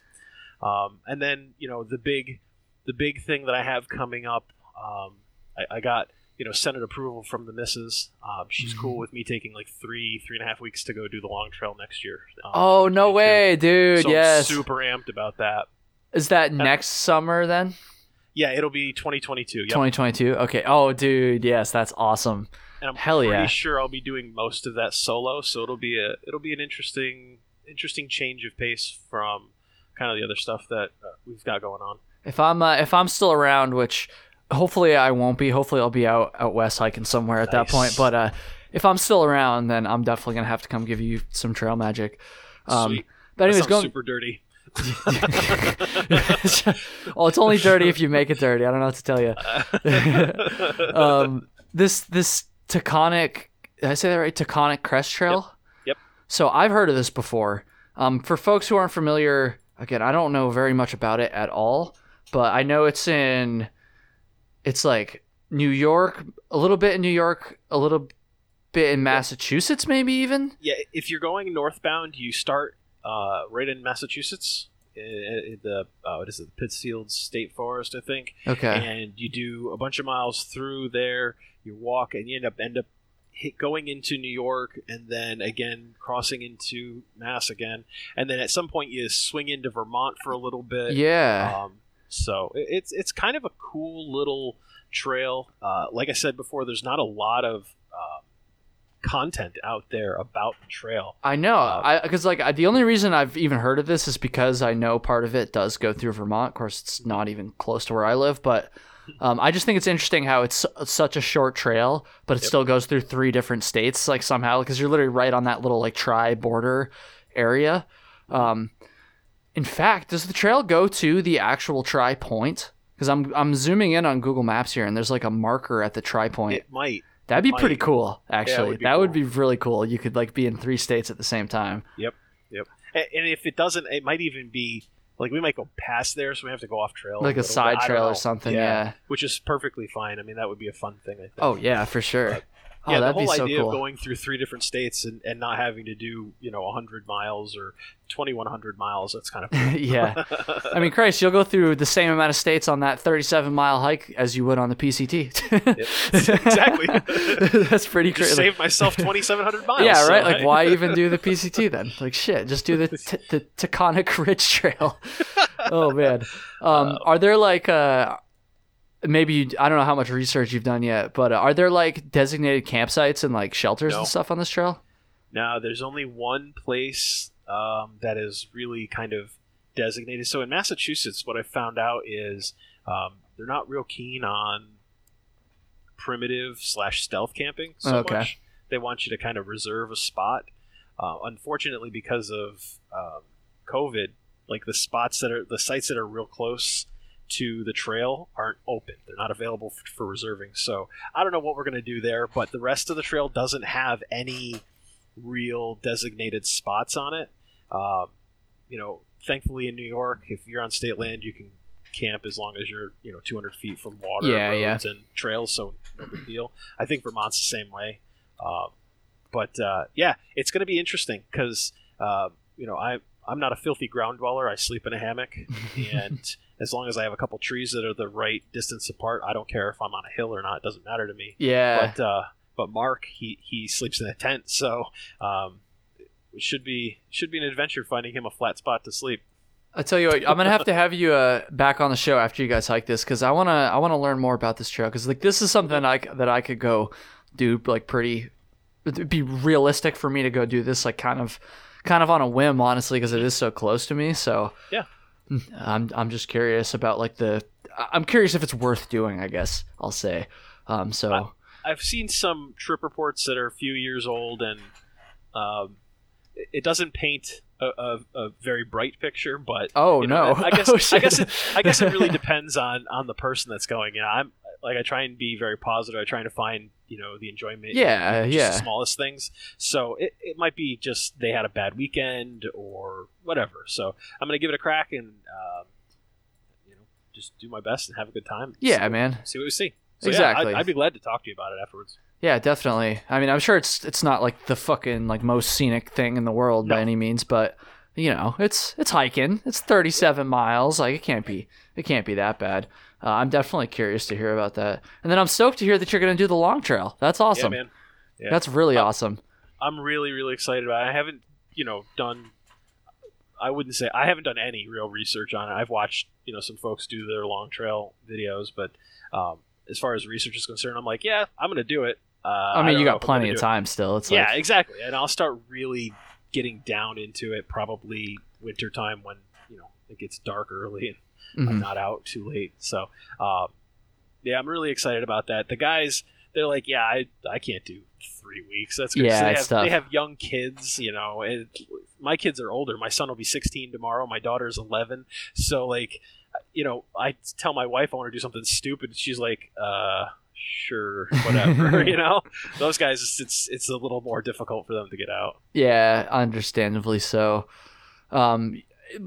Um, and then you know the big the big thing that I have coming up. Um, I, I got you know Senate approval from the missus. Um, she's Mm-hmm. cool with me taking like three three and a half weeks to go do the long trail next year. um, oh no 2022. way dude So yes I'm super amped about that. is that next summer then Yeah, it'll be 2022. Yep. 2022 okay oh dude yes that's awesome and I'm hell pretty yeah. sure I'll be doing most of that solo. So it'll be a it'll be an interesting interesting change of pace from kind of the other stuff that uh, we've got going on. If I'm uh, if I'm still around, which hopefully I won't be. Hopefully I'll be out out west hiking somewhere at that point. But uh, if I'm still around, then I'm definitely gonna have to come give you some trail magic. Um, Sweet. but anyways, going. super dirty. well, it's only dirty if you make it dirty. I don't know what to tell you. um, this this Taconic, did I say that right? Taconic Crest Trail. Yep. So I've heard of this before. Um, for folks who aren't familiar, again, I don't know very much about it at all, but I know it's in, it's like New York, a little bit in New York, a little bit in Massachusetts, maybe even. yeah, if you're going northbound, you start uh, right in Massachusetts. In, in the uh, what is it, the Pittsfield State Forest, I think. Okay. and you do a bunch of miles through there. You walk, and you end up end up going into New York, and then again crossing into Mass again, and then at some point you swing into Vermont for a little bit. yeah. Um, so it's it's kind of a cool little trail. Uh, like I said before, there's not a lot of um, content out there about the trail. I know, Uh, I because like I, the only reason I've even heard of this is because I know part of it does go through Vermont. Of course, it's not even close to where I live, but um, I just think it's interesting how it's such a short trail, but it Yep. still goes through three different states, like somehow because you're literally right on that little like tri border area. Um, in fact, does the trail go to the actual tri point? Because I'm I'm zooming in on Google Maps here, and there's like a marker at the tri point. It might. That'd be might. pretty cool, actually. be that would be really cool. You could like be in three states at the same time. Yep. yep. And if it doesn't, it might even be like we might go past there, so we have to go off trail, like a little side. Trail or something. Yeah. which is perfectly fine. I mean, that would be a fun thing. I think. Oh yeah, for sure. But, oh, yeah, the whole be so idea cool. of going through three different states and, and not having to do you know 100 miles or 2100 miles that's kind of cool. yeah. I mean, Christ, you'll go through the same amount of states on that 37 mile hike as you would on the PCT. exactly. That's pretty just crazy. saved myself 2700 miles yeah, so right. Like, I- why even do the PCT then? Like, shit, just do the t- the Taconic Ridge Trail. oh man, um, are there like uh, maybe you, I don't know how much research you've done yet, but uh, are there like designated campsites and like shelters No. and stuff on this trail? No, there's only one place um, that is really kind of designated. So in Massachusetts, what I found out is um, they're not real keen on primitive slash stealth camping so Okay. much. They want you to kind of reserve a spot. Uh, unfortunately, because of um, COVID, like the spots that are the sites that are real close to the trail aren't open. They're not available for, for reserving. So I don't know what we're going to do there, but the rest of the trail doesn't have any real designated spots on it. Um, you know, thankfully in New York, if you're on state land, you can camp as long as you're you know 200 feet from water, Yeah, yeah. roads, and trails. So no big deal. I think Vermont's the same way. Um, but uh, yeah, it's going to be interesting because uh, you know I I'm not a filthy ground dweller. I sleep in a hammock, and as long as I have a couple trees that are the right distance apart, I don't care if I'm on a hill or not. It doesn't matter to me Yeah. but uh, but Mark he he sleeps in a tent, so um, it should be should be an adventure finding him a flat spot to sleep. I tell you what, I'm gonna have to have you uh, back on the show after you guys hike this because I wanna I wanna learn more about this trail because like this is something I that I could go do like pretty it'd be realistic for me to go do this like kind of kind of on a whim honestly because it is so close to me so Yeah. I'm I'm just curious about like the I'm curious if it's worth doing I guess I'll say um so I- I've seen some trip reports that are a few years old, and um, it- it doesn't paint a, a, a very bright picture. But oh you know, no I guess Oh, I guess it, I guess it really depends on on the person that's going. You know, I'm like I try and be very positive. I try to find you know the enjoyment. Yeah, yeah. The smallest things. So it, it might be just they had a bad weekend or whatever. So I'm gonna give it a crack and um, you know just do my best and have a good time. See yeah what- man See what we see. So, Exactly. Yeah, I'd, I'd be glad to talk to you about it afterwards. Yeah, definitely. I mean, I'm sure it's it's not like the fucking like most scenic thing in the world by any means, but you know, it's it's hiking. It's 37 miles. Like it can't be it can't be that bad. Uh, I'm definitely curious to hear about that. And then I'm stoked to hear that you're going to do the long trail. That's awesome. Yeah, man. Yeah. That's really Uh, awesome. I'm really, really excited about it. I haven't, you know, done. I wouldn't say I haven't done any real research on it. I've watched, you know, some folks do their long trail videos, but um, as far as research is concerned, I'm like, yeah, I'm going to do it. Uh, I mean, don't you got plenty of do it. time still. It's Yeah, like exactly. And I'll start really getting down into it probably winter time when you know it gets dark early and I'm mhm. not out too late. So, um, yeah, I'm really excited about that. The guys, they're like, yeah, I, I can't do three weeks. That's good. Yeah, they have, tough. they have young kids, you know. And my kids are older. My son will be 16 tomorrow. My daughter's 11. So, like, you know, I tell my wife I want to do something stupid. She's like, uh, sure, whatever. you know, those guys, it's, it's it's a little more difficult for them to get out. Yeah, understandably so. Um,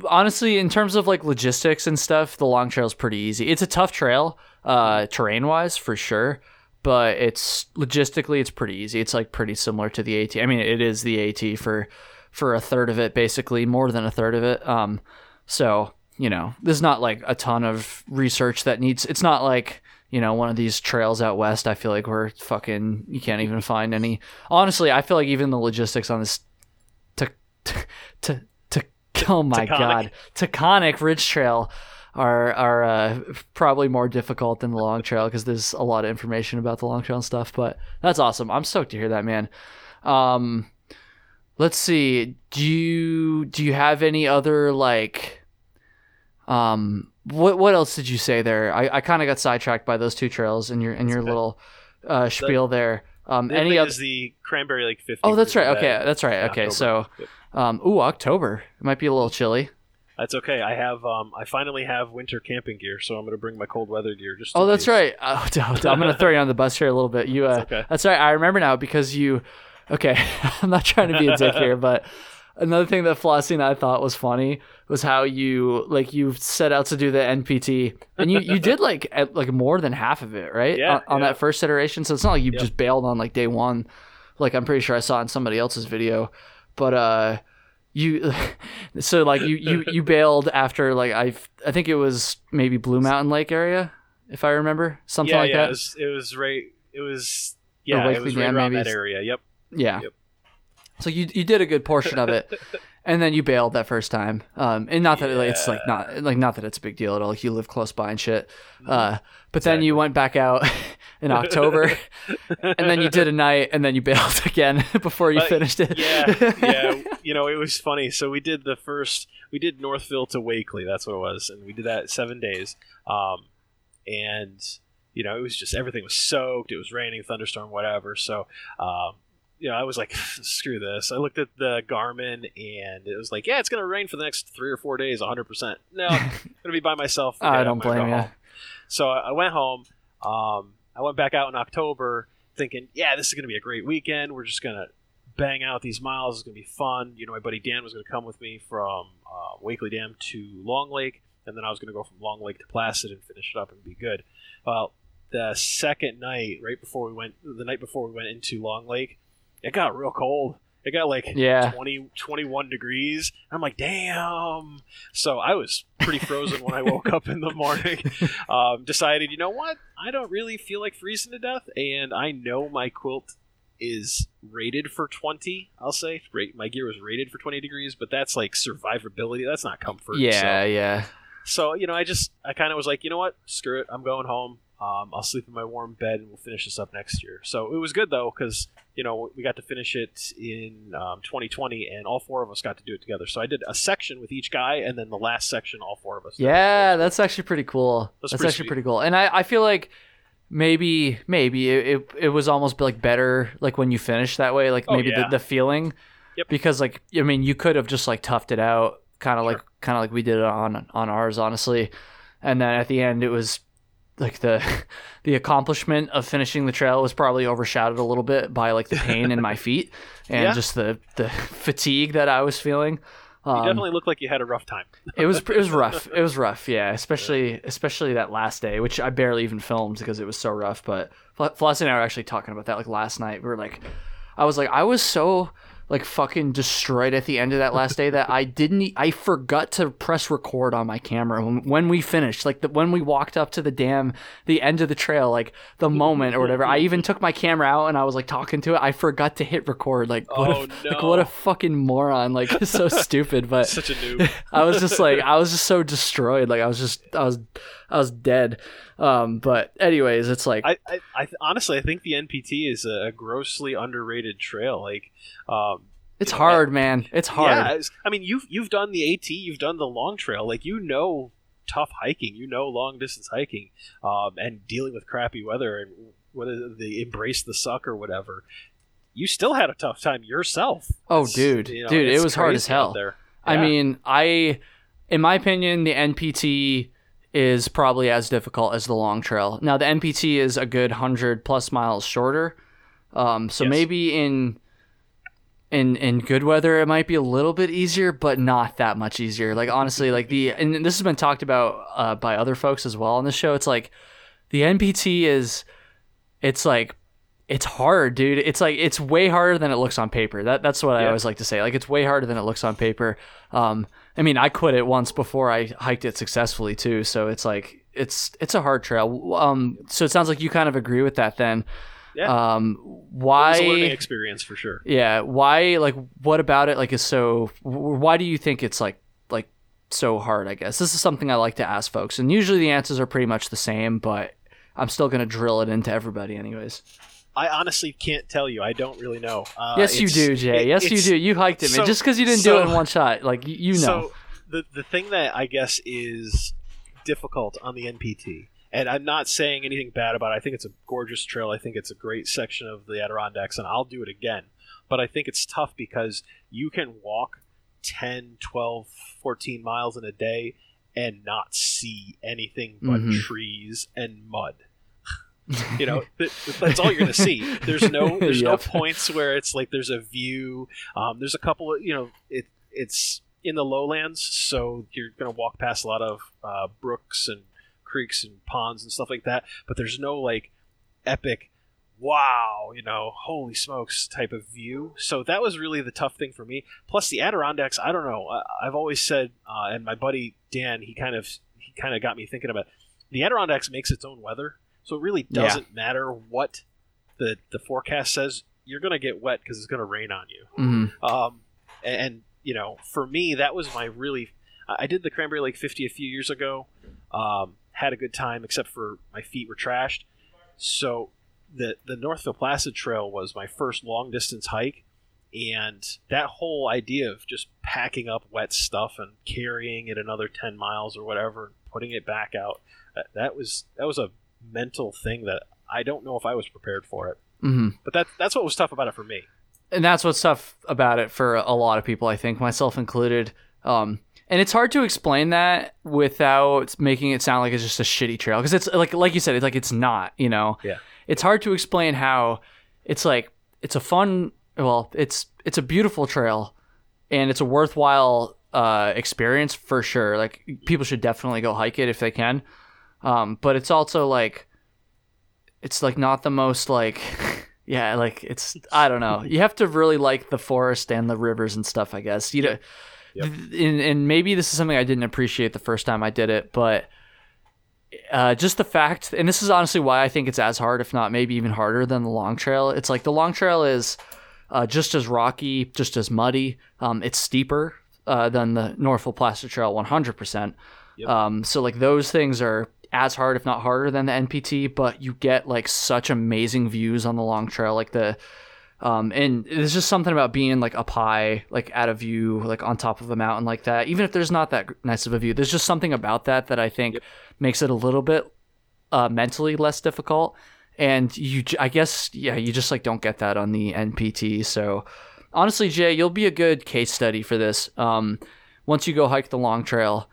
honestly, in terms of like logistics and stuff, the long trail is pretty easy. It's a tough trail, uh, terrain wise for sure, but it's logistically it's pretty easy. It's like pretty similar to the AT. I mean, it is the AT for for a third of it, basically more than a third of it. Um, so you know, there's not like a ton of research that needs. It's not like you know one of these trails out west. I feel like we're fucking. You can't even find any. Honestly, I feel like even the logistics on this to to oh my Taconic. god. Taconic ridge trail are are uh, probably more difficult than the long trail because there's a lot of information about the long trail and stuff but that's awesome. I'm stoked to hear that man. Um let's see. Do you do you have any other like um what what else did you say there? I, I kind of got sidetracked by those two trails in your in your little uh spiel there um any other is the Cranberry Lake 50. oh that's right that okay that's right okay October. so um ooh october it might be a little chilly That's okay. I have um I finally have winter camping gear, so I'm going to bring my cold weather gear just Oh, that's case. right. Oh, I'm gonna throw you on the bus here a little bit. You, uh, It's okay. that's right. I remember now because you. Okay, I'm not trying to be a dick here, but another thing that Flossie and I thought was funny was how you like you set out to do the NPT and you you did like at, like more than half of it, right? Yeah, on, on yeah. that first iteration. So it's not like you Yep. just bailed on like day one, like I'm pretty sure I saw in somebody else's video, but uh. You so like you, you you bailed after like I I think it was maybe Blue Mountain Lake area if I remember something yeah, like that. It was, it was right. It was yeah, it was right around maybe. that area. Yep. Yeah. Yep. So you you did a good portion of it, and then you bailed that first time. Um, and not that like, it's like not like not that it's a big deal at all. Like you live close by and shit. Uh, but then you went back out in October, and then you did a night, and then you bailed again before you finished it. yeah, yeah. You know, it was funny. So we did the first. We did Northville to Wakely. That's what it was, and we did that seven days. Um, and you know, it was just everything was soaked. It was raining, thunderstorm, whatever. So, um, you know, I was like, screw this. I looked at the Garmin, and it was like, yeah, it's gonna rain for the next three or four days, 100. percent No, I'm gonna be by myself. I don't blame you. So I I went home. Um, I went back out in October thinking, yeah, this is going to be a great weekend. We're just going to bang out these miles. It's going to be fun. You know, my buddy Dan was going to come with me from uh, Wakely Dam to Long Lake, and then I was going to go from Long Lake to Placid and finish it up and be good. Well, the second night, right before we went, the night before we went into Long Lake, it got real cold. It got like Yeah. 20, 21 degrees. I'm like, damn. So I was pretty frozen when I woke up in the morning. Um, decided, you know what? I don't really feel like freezing to death, and I know my quilt is rated for 20 i'll say Rate, my gear was rated for 20 degrees but that's like survivability that's not comfort Yeah, so, yeah. so you know i just i kind of was like you know what screw it i'm going home um, i'll sleep in my warm bed and we'll finish this up next year so it was good though because you know we got to finish it in um, 2020 and all four of us got to do it together so i did a section with each guy and then the last section all four of us did. Yeah, that's actually pretty cool. That's That's, pretty actually sweet. pretty cool. And I, I feel like maybe maybe it, it, it was almost like better like when you finish that way, like Oh, maybe yeah. the, the feeling. Yep. Because like I mean you could have just like toughed it out kind of like kind of like we did it on on ours honestly. And then at the end it was like the the accomplishment of finishing the trail was probably overshadowed a little bit by like the pain in my feet and Yeah. just the the fatigue that I was feeling. you Um, definitely looked like you had a rough time it was it was rough. It was rough, yeah. Especially especially that last day, which I barely even filmed because it was so rough. But Fl- Flossie and I were actually talking about that like last night. We were like, I was like, I was so like fucking destroyed at the end of that last day that I didn't. I forgot to press record on my camera when, when we finished. Like the, when we walked up to the dam, the end of the trail, like the moment or whatever. I even took my camera out and I was like talking to it. I forgot to hit record. Like what Oh, a like what a fucking moron. Like so stupid. But such a noob I was just like I was just so destroyed. Like I was just I was I was dead. Um, but anyways, it's like I, I, I honestly I think the NPT is a grossly underrated trail. Like, um, it's know, hard, man. It's hard. Yeah, it's- I mean you've you've done the AT, you've done the long trail. Like you know tough hiking, you know long distance hiking, um, and dealing with crappy weather and whether the embrace the suck or whatever. You still had a tough time yourself. Oh, It's- dude. you know, Dude, it was hard as hell. There. I mean, I in my opinion, the NPT is probably as difficult as the long trail. Now the NPT is a good hundred plus miles shorter. Um, so Yes. maybe in in in good weather it might be a little bit easier, but not that much easier. Like honestly, like the and this has been talked about uh, by other folks as well on the show. It's like the NPT is it's like it's hard, dude. It's like it's way harder than it looks on paper. That that's what I always like to say. Like it's way harder than it looks on paper. Um, I mean, I quit it once before I hiked it successfully too. So it's like it's it's a hard trail. Um, so it sounds like you kind of agree with that then. Yeah. Um, it was a learning experience for sure. Yeah. Why? Like, what about it? Like, is so? Why do you think it's like like so hard? I guess this is something I like to ask folks, and usually the answers are pretty much the same, but I'm still gonna drill it into everybody, anyways. I honestly can't tell you. I don't really know. Uh, yes, you do, Jay. it- yes, you do. You hiked it, man. so- Just because you didn't do it in one shot, like you know. So the the thing that I guess is difficult on the NPT, and I'm not saying anything bad about it. I think it's a gorgeous trail. I think it's a great section of the Adirondacks, and I'll do it again. But I think it's tough because you can walk 10, 12, 14 miles in a day and not see anything but Mhm. trees and mud. You know th- that's all you're going to see. There's no there's no points where it's like there's a view. Um, there's a couple of you know it it's in the lowlands so you're going to walk past a lot of uh, brooks and creeks and ponds and stuff like that but there's no like epic wow you know holy smokes type of view. So that was really the tough thing for me. Plus the adirondacks i don't know I, i've always said uh, and my buddy dan he kind of he kind of got me thinking about the adirondacks makes its own weather so it really doesn't matter what the the forecast says you're going to get wet because it's going to rain on you Mhm. um, and you know, for me, that was my really. I did the Cranberry Lake 50 a few years ago. Um, had a good time, except for my feet were trashed. So the the Northville Placid Trail was my first long distance hike, and that whole idea of just packing up wet stuff and carrying it another 10 miles or whatever, and putting it back out, that, that was that was a mental thing that I don't know if I was prepared for it. Mhm. But that that's what was tough about it for me. and that's what's tough about it for a lot of people, I think, myself included. Um, and it's hard to explain that without making it sound like it's just a shitty trail because it's like like you said, it's like it's not. You know, Yeah. It's hard to explain how it's like it's a fun. Well, it's it's a beautiful trail, and it's a worthwhile uh, experience for sure. Like people should definitely go hike it if they can. Um, but it's also like it's like not the most like yeah like it's i don't know you have to really like the forest and the rivers and stuff i guess you know Yep. and, and maybe this is something i didn't appreciate the first time i did it but uh, just the fact, and this is honestly why I think it's as hard, if not maybe even harder than the long trail. It's like the long trail is uh, just as rocky, just as muddy. Um, it's steeper uh, than the Northville Placid Trail 100%. Yep. Um, so like those things are as hard, if not harder than the NPT, but you get like such amazing views on the long trail. Like the, um, and there's just something about being like up high, like at a view, like on top of a mountain like that. Even if there's not that nice of a view, there's just something about that that I think Yep. makes it a little bit uh, mentally less difficult. And you, I guess, yeah, you just like don't get that on the NPT. So honestly, Jay, you'll be a good case study for this. Um, once you go hike the long trail,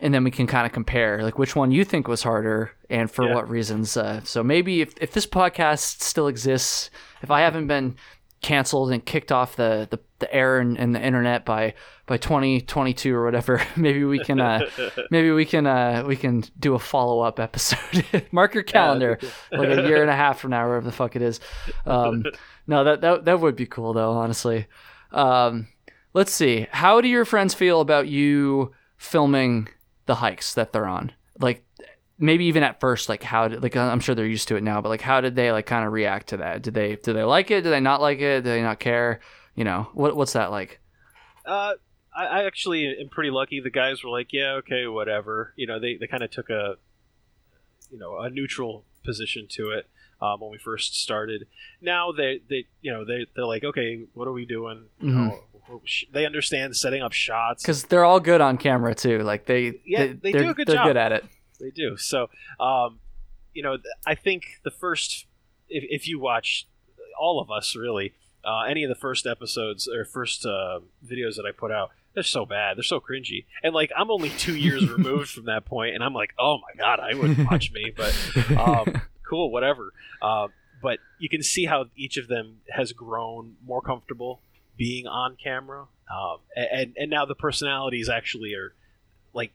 and then we can kind of compare like which one you think was harder and for Yeah. what reasons. Uh, so maybe if, if this podcast still exists, if I haven't been canceled and kicked off the, the, the air and, and the internet by by 2022 or whatever, maybe we can uh, maybe we can uh, we can do a follow up episode. Mark your calendar, like a year and a half from now, wherever the fuck it is. Um, no, that, that that would be cool though, honestly. Um, let's see. How do your friends feel about you filming the hikes that they're on? Like maybe even at first, like how did like I'm sure they're used to it now, but like how did they like kind of react to that? Did they did they like it? Did they not like it? Did they not care? You know what what's that like? Uh, I, I actually am pretty lucky. The guys were like, "Yeah, okay, whatever." You know, they, they kind of took a, you know, a neutral position to it um, when we first started. Now they they you know they they're like, "Okay, what are we doing?" You Mhm. know, they understand setting up shots. Because they're all good on camera too. Like they Yeah, they they're- do a good they're job. good at it. They do. So, um, you know, I think the first, if, if you watch all of us really, uh, any of the first episodes or first uh, videos that I put out, they're so bad. They're so cringy. And like, I'm only two years removed from that point, and I'm like, oh my god, I wouldn't watch me, but um, cool, whatever. Uh, but you can see how each of them has grown more comfortable being on camera, um, and and now the personalities actually are like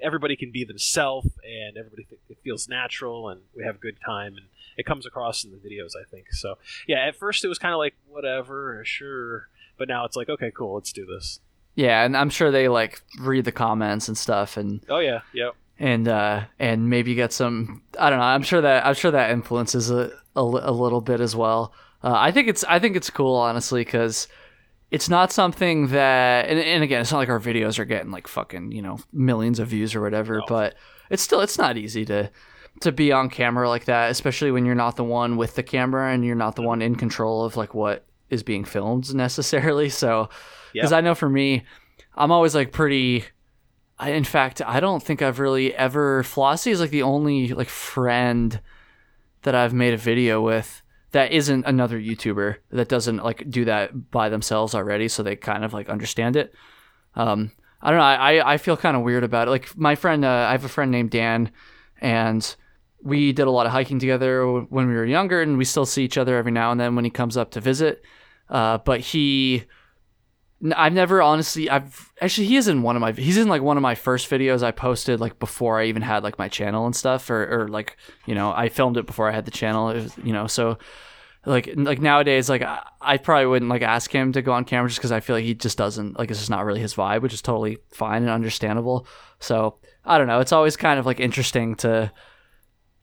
everybody can be themselves, and everybody th- it feels natural, and we have a good time, and it comes across in the videos. I think so. Yeah, at first it was kind of like whatever, sure, but now it's like okay, cool, let's do this. Yeah, and I'm sure they like read the comments and stuff, and Oh yeah, yep. And uh, and maybe get some. I don't know. I'm sure that I'm sure that influences a a, a little bit as well. Uh, I think it's I think it's cool honestly because it's not something that and, and again it's not like our videos are getting like fucking you know millions of views or whatever, No. but it's still it's not easy to to be on camera like that, especially when you're not the one with the camera and you're not the one in control of like what is being filmed necessarily. So because Yeah. I know for me, I'm always like pretty. I, in fact, I don't think I've really ever. Flossie is like the only like friend that I've made a video with that isn't another YouTuber that doesn't like do that by themselves already, so they kind of like understand it. Um, I don't know. I, I feel kind of weird about it. Like my friend, uh, I have a friend named Dan, and we did a lot of hiking together when we were younger, and we still see each other every now and then when he comes up to visit. Uh, but he, I've never honestly, I've actually he is in one of my, he's in like one of my first videos I posted like before I even had like my channel and stuff, or, or like you know I filmed it before I had the channel, was, you know, so like like nowadays like I, I probably wouldn't like ask him to go on camera just because I feel like he just doesn't like it's just not really his vibe, which is totally fine and understandable. So I don't know. It's always kind of like interesting to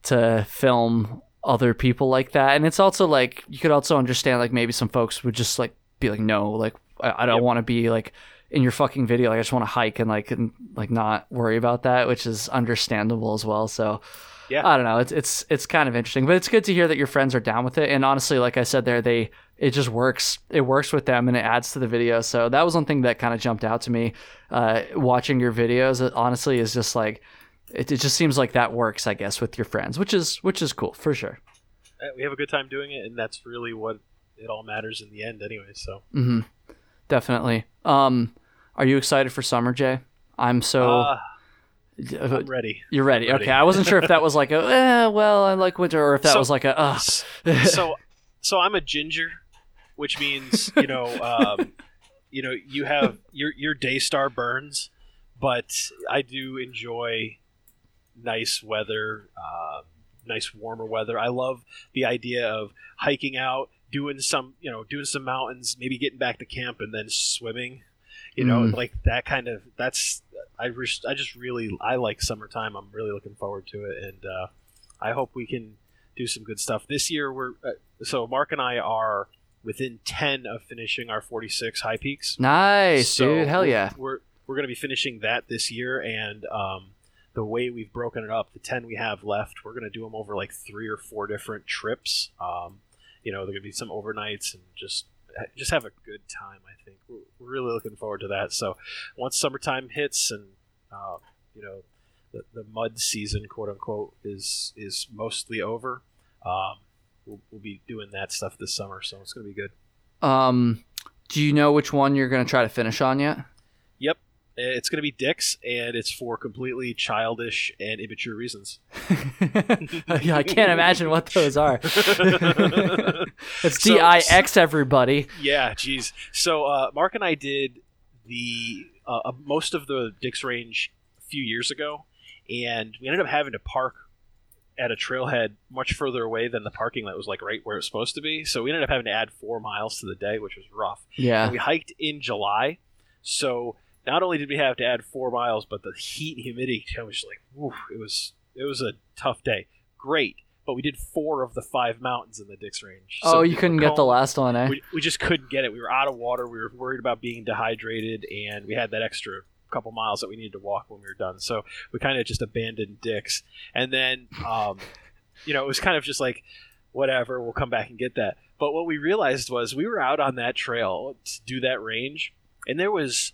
to film other people like that, and it's also like you could also understand like maybe some folks would just like be like, no, like I, I don't Yep. want to be like in your fucking video. Like I just want to hike and like and like not worry about that, which is understandable as well. So Yeah. I don't know. It's it's it's kind of interesting, but it's good to hear that your friends are down with it. And honestly, like I said there, they it just works. It works with them, and it adds to the video. So that was one thing that kind of jumped out to me. Uh, watching your videos, it honestly is just like it, it just seems like that works. I guess with your friends, which is which is cool for sure. Uh, We have a good time doing it, and that's really what it all matters in the end, anyway. So hmm Definitely. Um, are you excited for summer, Jay? I'm so. uh, uh, I'm ready. you're ready. ready. Okay, I wasn't sure if that was like a eh, well, I like winter, or if that So- was like a uh. so so I'm a ginger, which means you know um, you know you have your your day star burns, but I do enjoy nice weather, uh, nice warmer weather. I love the idea of hiking out, doing some you know doing some mountains, maybe getting back to camp and then swimming. You know, Mm. like that kind of that's I res- I just really I like summertime. I'm really looking forward to it, and uh, I hope we can do some good stuff this year. We're uh, so Mark and I are within ten of finishing our 46 high peaks. Nice, So dude. Hell yeah. We're we're going to be finishing that this year, and um, the way we've broken it up, the ten we have left, we're going to do them over like three or four different trips. Um, you know, there to be some overnights and just just have a good time. I think we're, really looking forward to that. So once summertime hits and uh, you know the, the mud season, quote unquote, is is mostly over. Um, we'll, we'll be doing that stuff this summer, so it's going to be good. Um, do you know which one you're gonna try to finish on yet? It's going to be Dix, and it's for completely childish and immature reasons. yeah, I can't imagine what those are. it's So- D I X everybody. Yeah, geez. So uh, Mark and I did the uh, uh, most of the Dix Range a few years ago, and we ended up having to park at a trailhead much further away than the parking lot was like right where it's supposed to be. So we ended up having to add four miles to the day, which was rough. Yeah. And we hiked in July, so not only did we have to add four miles, but the heat and humidity was like, it was it was a tough day. Great, but we did four of the five mountains in the Dix Range. oh, you we couldn't were get the last one, eh? We, we just couldn't get it. We were out of water. We were worried about being dehydrated, and we had that extra couple miles that we needed to walk when we were done. So we kind of just abandoned Dix, and then um, you know it was kind of just like whatever. We'll come back and get that. But what we realized was we were out on that trail to do that range, and there was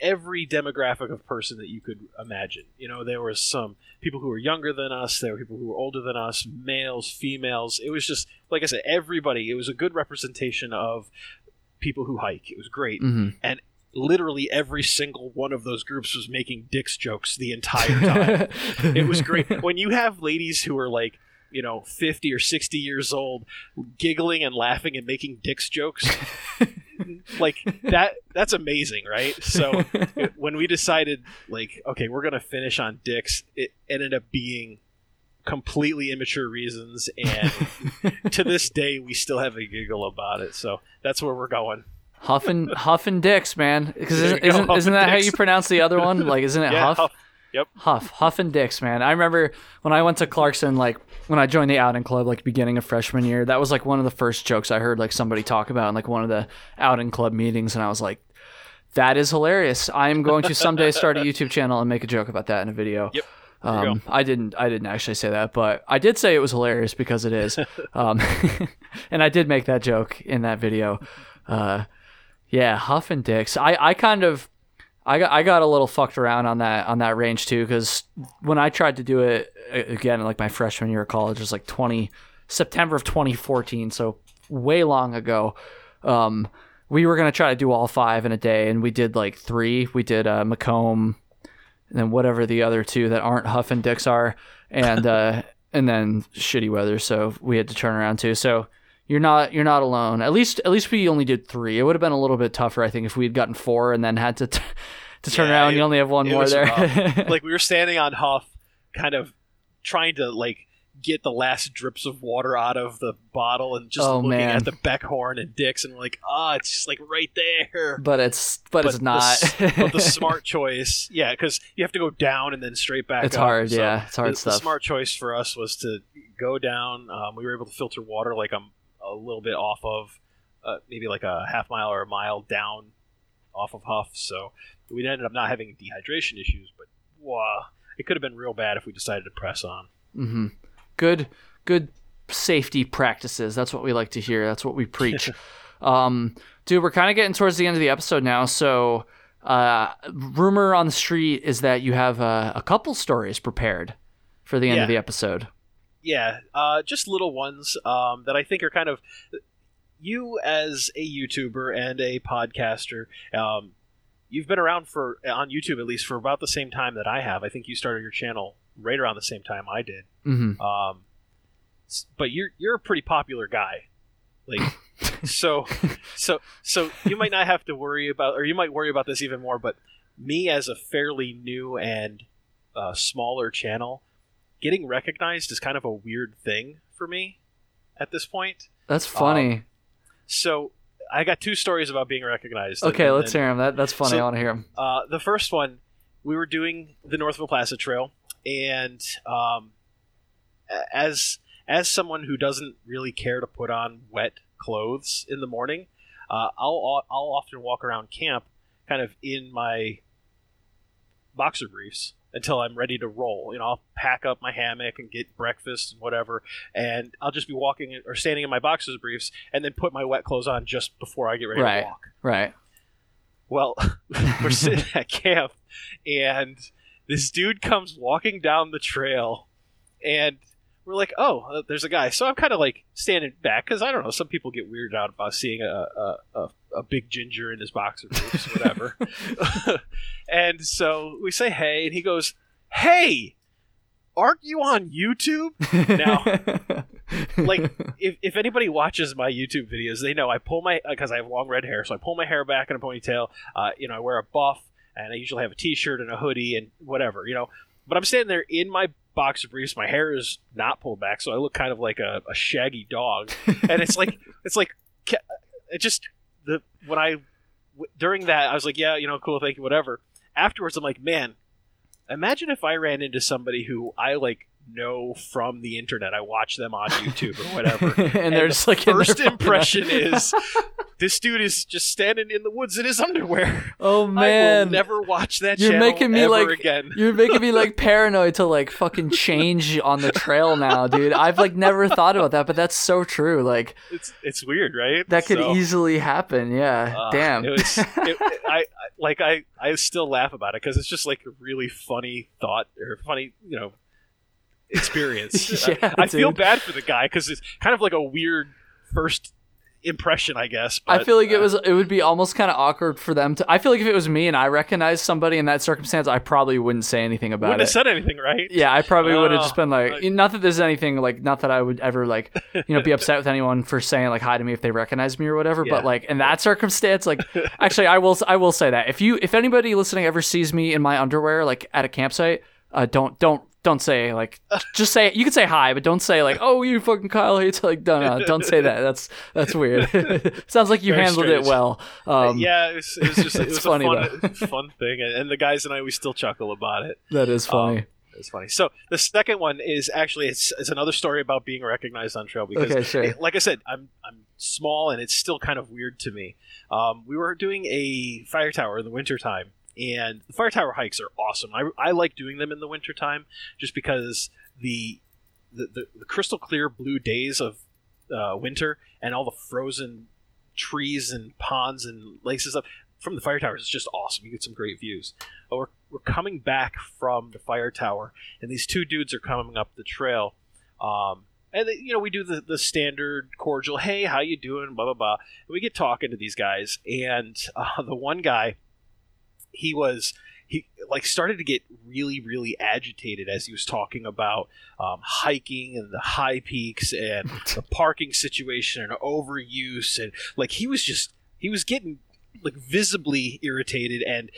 every demographic of person that you could imagine. You know, there was some people who were younger than us, there were people who were older than us, males, females. It was just like I said, everybody. It was a good representation of people who hike. It was great. hmm Literally every single one of those groups was making dicks jokes the entire time. it was great when you have ladies who are like you know 50 or 60 years old giggling and laughing and making dicks jokes like that that's amazing right so it- when we decided like okay we're gonna finish on Dix it ended up being completely immature reasons and to this day we still have a giggle about it so that's where we're going Hough and Hough and Dix, man. Because There isn't, isn't, isn't and that how you pronounce the other one? Like, isn't it yeah Huff? Huff. Yep. Hough, Hough and Dix, man. I remember when I went to Clarkson, like when I joined the outing club, like beginning of freshman year, that was like one of the first jokes I heard like somebody talk about in like one of the outing club meetings, and I was like, "That is hilarious. I am going to someday start a YouTube channel and make a joke about that in a video." Yep. Um, I didn't. I didn't actually say that, but I did say it was hilarious because it is. um, and I did make that joke in that video. Uh, yeah, Hough and Dix. I, I kind of, I got, I got a little fucked around on that on that range too, because when I tried to do it again, like my freshman year of college, was like twenty September of 2014, so way long ago. Um, we were gonna try to do all five in a day, and we did like three. We did uh, Macomb, and then whatever the other two that aren't Hough and Dix are, and uh, and then shitty weather, so we had to turn around too. So you're not you're not alone. At least at least we only did three. It would have been a little bit tougher, I think, if we had gotten four and then had to t- to turn Yeah, around. it- you only have one more there. like we were standing on Hough, kind of trying to like get the last drips of water out of the bottle and just Oh, looking man. at the Beckhorn and Dix and we're like, ah, it's just like right there. but it's but, it's not. s- but the smart choice, yeah, because you have to go down and then straight back. It's up. hard, So yeah, it's hard the, stuff. The smart choice for us was to go down. Um, we were able to filter water like I'm a little bit off of, uh, maybe like a half mile or a mile down off of Hough. So we ended up not having dehydration issues, but wow, it could have been real bad if we decided to press on. Mm-hmm. Good, good safety practices. That's what we like to hear. That's what we preach. um, dude, we're kind of getting towards the end of the episode now. So, uh, rumor on the street is that you have uh, a couple stories prepared for the end Yeah. of the episode. Yeah, uh, just little ones um, that I think are kind of you as a YouTuber and a podcaster. Um, you've been around for on YouTube at least for about the same time that I have. I think you started your channel right around the same time I did. hmm Um, but you're you're a pretty popular guy, like so so so you might not have to worry about, or you might worry about this even more. But me as a fairly new and uh, smaller channel, getting recognized is kind of a weird thing for me at this point. That's funny. So I got two stories about being recognized. okay, and- let's and, hear them. That that's funny. so- I want to hear them. Uh, the first one we were doing the Northville Placid Trail, and um, as as someone who doesn't really care to put on wet clothes in the morning, uh, I'll I'll often walk around camp kind of in my boxer briefs until I'm ready to roll. You know, I'll pack up my hammock and get breakfast and whatever, and I'll just be walking or standing in my boxer briefs and then put my wet clothes on just before I get ready Right. to walk. Right. Well, we're sitting at camp, and this dude comes walking down the trail, and we're like, "Oh, uh, there's a guy." So I'm kind of like standing back because I don't know. Some people get weirded out about seeing a a, a, a big ginger in his boxer briefs, whatever. and so we say, "Hey," and he goes, "Hey." Aren't you on YouTube? Now like if, if anybody watches my YouTube videos, they know I pull my because I have long red hair, so I pull my hair back in a ponytail. Uh, you know, I wear a buff, and I usually have a T-shirt and a hoodie and whatever. You know, but I'm standing there in my boxer briefs. My hair is not pulled back, so I look kind of like a, a shaggy dog. And it's like it's like it just the when I w- during that I was like, yeah, you know, cool, thank you, whatever. Afterwards, I'm like, man, imagine if I ran into somebody who I like know from the internet. I watch them on YouTube or whatever. and they're the just like first impression is this dude is just standing in the woods in his underwear. oh I will man, never watch that You're making me, ever like- again. You're making me like paranoid to like fucking change on the trail now, dude. I've like never thought about that, but that's so true. Like It's it's weird, right? that could So, easily happen. Yeah. uh, Damn. It was, it, I like I I still laugh about it because it's just like a really funny thought or funny you know experience. Yeah, I, I feel bad for the guy because it's kind of like a weird first impression, I guess. I feel like it uh, was it would be almost kind of awkward for them to I feel like if it was me and I recognized somebody in that circumstance, I probably wouldn't say anything about wouldn't it. have said anything, right? yeah, I probably would have Oh, just been like, like- not that there's anything like, not that I would ever like, you know, be upset with anyone for saying like hi to me if they recognize me or whatever. Yeah. But like in that circumstance, like, actually, I will, I will say that if you, if anybody listening ever sees me in my underwear like at a campsite, uh, don't, don't, don't say like, just say you can say hi, but don't say like, oh, you fucking Kyle hates like, no, no, don't say that. That's that's weird. Sounds like you Very handled strange. it well. Um, yeah, it was, it was just it was funny, a fun, fun thing, and, the guys and I we still chuckle about it. that is funny. It's funny. So the second one is actually it's, it's another story about being recognized on trail because, Okay, sure. like I said, I'm I'm small and it's still kind of weird to me. Um, we were doing a fire tower in the wintertime, and the fire tower hikes are awesome. I, I like doing them in the wintertime just because the the, the, the crystal clear blue days of uh, winter and all the frozen trees and ponds and and stuff from the fire towers is just awesome. You get some great views. But we're, we're coming back from the fire tower, and these two dudes are coming up the trail. Um, and they, you know, we do the, the standard cordial, hey, how you doing? Blah blah blah. And we get talking to these guys, and uh, the one guy, he was he like started to get really really agitated as he was talking about um, hiking and the high peaks and the parking situation and overuse and like he was just he was getting like visibly irritated and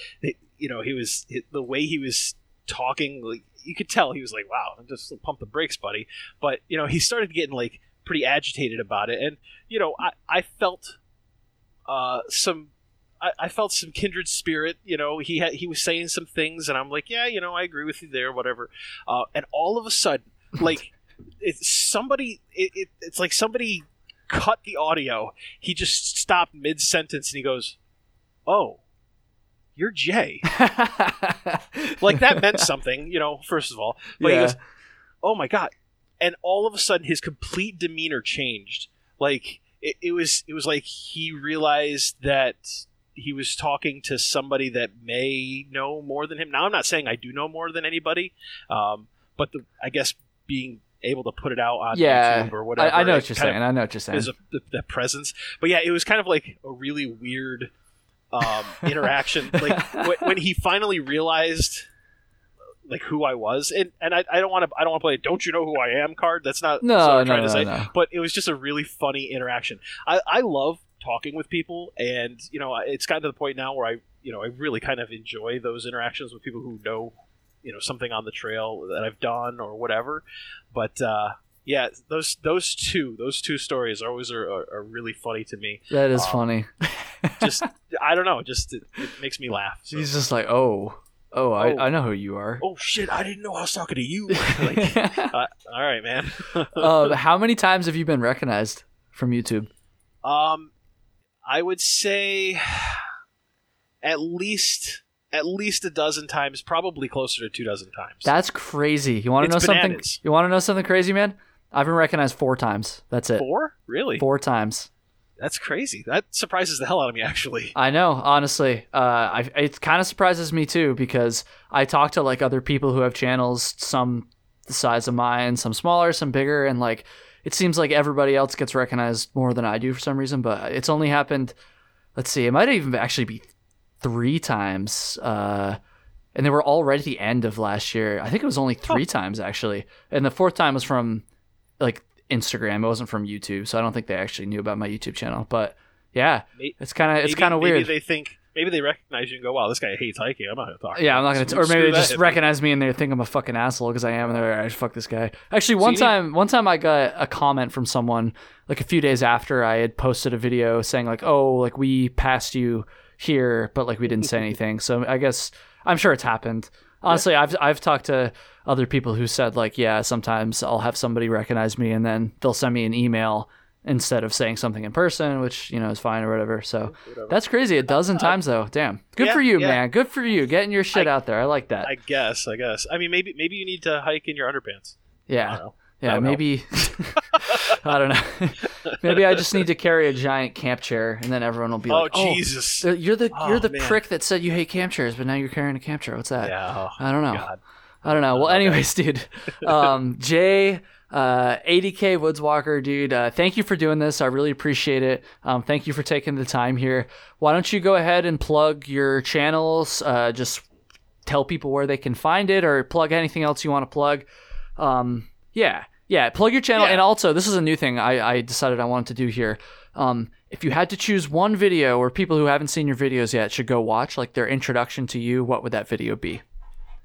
you know he was the way he was talking like you could tell he was like wow just pump the brakes buddy. But you know he started getting like pretty agitated about it. And you know i i felt uh some I, I felt some kindred spirit. You know, he had he was saying some things, and I'm like, yeah, you know, I agree with you there, whatever. Uh, and all of a sudden, like, it's somebody. It, it, it's like somebody cut the audio. He just stopped mid sentence, and he goes, "Oh, you're Jay." like that meant something, you know. First of all, but he goes, "Oh my god!" And all of a sudden, his complete demeanor changed. Like it, it was, it was like he realized that he was talking to somebody that may know more than him. Now, I'm not saying I do know more than anybody, um, but the, I guess being able to put it out on Yeah, YouTube or whatever. I know what you're saying. I know what you're saying. is a, the, the presence. But yeah, it was kind of like a really weird um, interaction. like when, when he finally realized like who I was, and and I, I don't want to I don't want to play a "Don't you know who I am" card. That's not No, what I'm no, trying to no, say. no. But it was just a really funny interaction. I, I love talking with people, and you know it's gotten to the point now where I you know I really kind of enjoy those interactions with people who know you know something on the trail that I've done or whatever. But uh, yeah, those those two those two stories are always are, are, are really funny to me. that is um, funny. Just I don't know, just it, it makes me laugh. So, He's just like, oh, Oh, I, Oh. I know who you are. Oh shit! I didn't know I was talking to you. like, uh, all right, man. uh, how many times have you been recognized from YouTube? Um, I would say at least at least a dozen times, probably closer to two dozen times. That's crazy. You want to know It's something? You want to know something crazy, man? I've been recognized four times. That's it. Four? Really? Four times. That's crazy. That surprises the hell out of me, actually. I know, honestly. Uh, I, it kind of surprises me too because I talk to like other people who have channels, some the size of mine, some smaller, some bigger, and like it seems like everybody else gets recognized more than I do for some reason. But it's only happened. Let's see, it might even actually be three times. Uh, and they were all right at the end of last year. I think it was only three times actually, and the fourth time was from like Instagram. It wasn't from YouTube, so I don't think they actually knew about my YouTube channel. But yeah, it's kind of it's kind of weird. Maybe they think maybe they recognize you and go, "Wow, this guy hates hiking. I'm not going to talk." to Yeah. I'm not gonna. T- or maybe they just recognize me and they think I'm a fucking asshole because I am, and they're like, "Fuck this guy." Actually, one need- time, one time I got a comment from someone like a few days after I had posted a video saying like, "Oh, like we passed you here, but like we didn't say anything." So I guess I'm sure it's happened. Honestly, I've I've talked to other people who said like, "Yeah, sometimes I'll have somebody recognize me and then they'll send me an email." Instead of saying something in person, which you know is fine or whatever, so that's crazy. A dozen times though, damn. Good Yeah, for you, yeah. man. Good for you, getting your shit out there. I like that. I guess. I guess. I mean, maybe maybe you need to hike in your underpants. I Yeah. don't know. Yeah, don't maybe I don't know. maybe I just need to carry a giant camp chair and then everyone will be Oh like, "Oh, Jesus! uh, you're the you're Oh, the man. prick that said you hate camp chairs, but now you're carrying a camp chair. What's that?" yeah. Oh, I don't know. God. I don't know. Well, anyways, dude, um, Jay, uh, ADK Woodswalker, dude. Uh, thank you for doing this. I really appreciate it. Um, thank you for taking the time here. Why don't you go ahead and plug your channels? Uh, just tell people where they can find it, or plug anything else you want to plug. Um, yeah, yeah. Plug your channel, Yeah. and also this is a new thing I, I decided I wanted to do here. Um, if you had to choose one video where people who haven't seen your videos yet should go watch, like their introduction to you, what would that video be?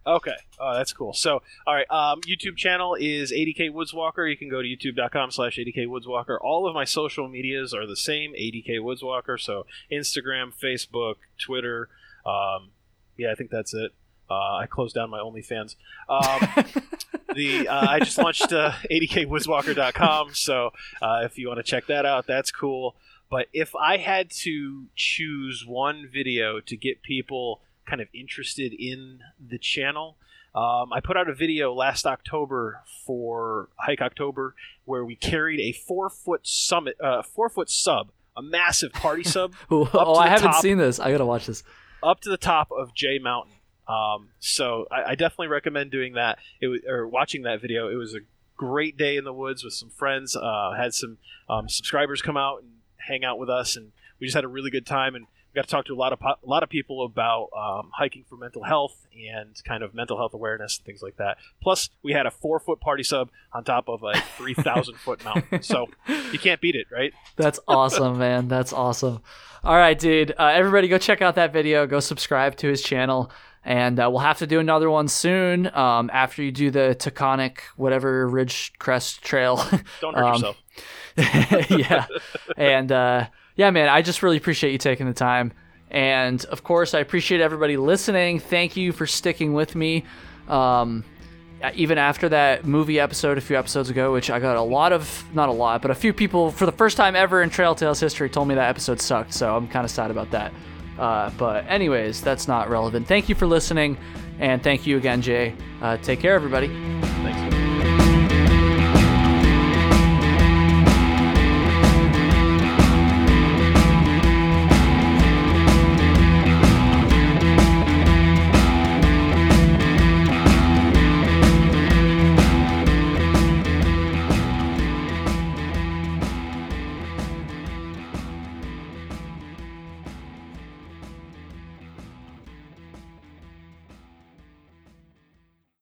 Okay. Oh, that's cool. So, all right. Um, YouTube channel is ADK Woodswalker. You can go to youtube.com slash ADK Woodswalker. All of my social medias are the same, ADK Woodswalker. So, Instagram, Facebook, Twitter. Um, yeah, I think that's it. Uh, I closed down my OnlyFans. Um, the uh, I just launched uh, adkwoodswalker.com. So, uh, if you want to check that out, that's cool. But if I had to choose one video to get people kind of interested in the channel, um, I put out a video last October for Hike October where we carried a four foot summit, uh, four foot sub, a massive party sub, oh, to I haven't top. seen this. I gotta watch this. up to the top of Jay Mountain. Um, so I, I definitely recommend doing that. It was, or watching that video. It was a great day in the woods with some friends. Uh, had some um, subscribers come out and hang out with us, and we just had a really good time. And got to talk to a lot of po- a lot of people about um, hiking for mental health and kind of mental health awareness and things like that. Plus, we had a four foot party sub on top of a three thousand foot mountain. So you can't beat it, right? That's awesome, man. That's awesome. All right, dude. Uh, everybody, go check out that video. Go subscribe to his channel, and uh, we'll have to do another one soon. Um, after you do the Taconic, whatever Ridge Crest Trail. Don't hurt Um, yourself. yeah, and uh, yeah, man. I just really appreciate you taking the time, and of course, I appreciate everybody listening. Thank you for sticking with me. Um, even after that movie episode a few episodes ago, which I got a lot of, not a lot, but a few people for the first time ever in Trail Tales history told me that episode sucked. So I'm kind of sad about that. Uh, but, anyways, that's not relevant. Thank you for listening. And thank you again, Jay. Uh, take care, everybody.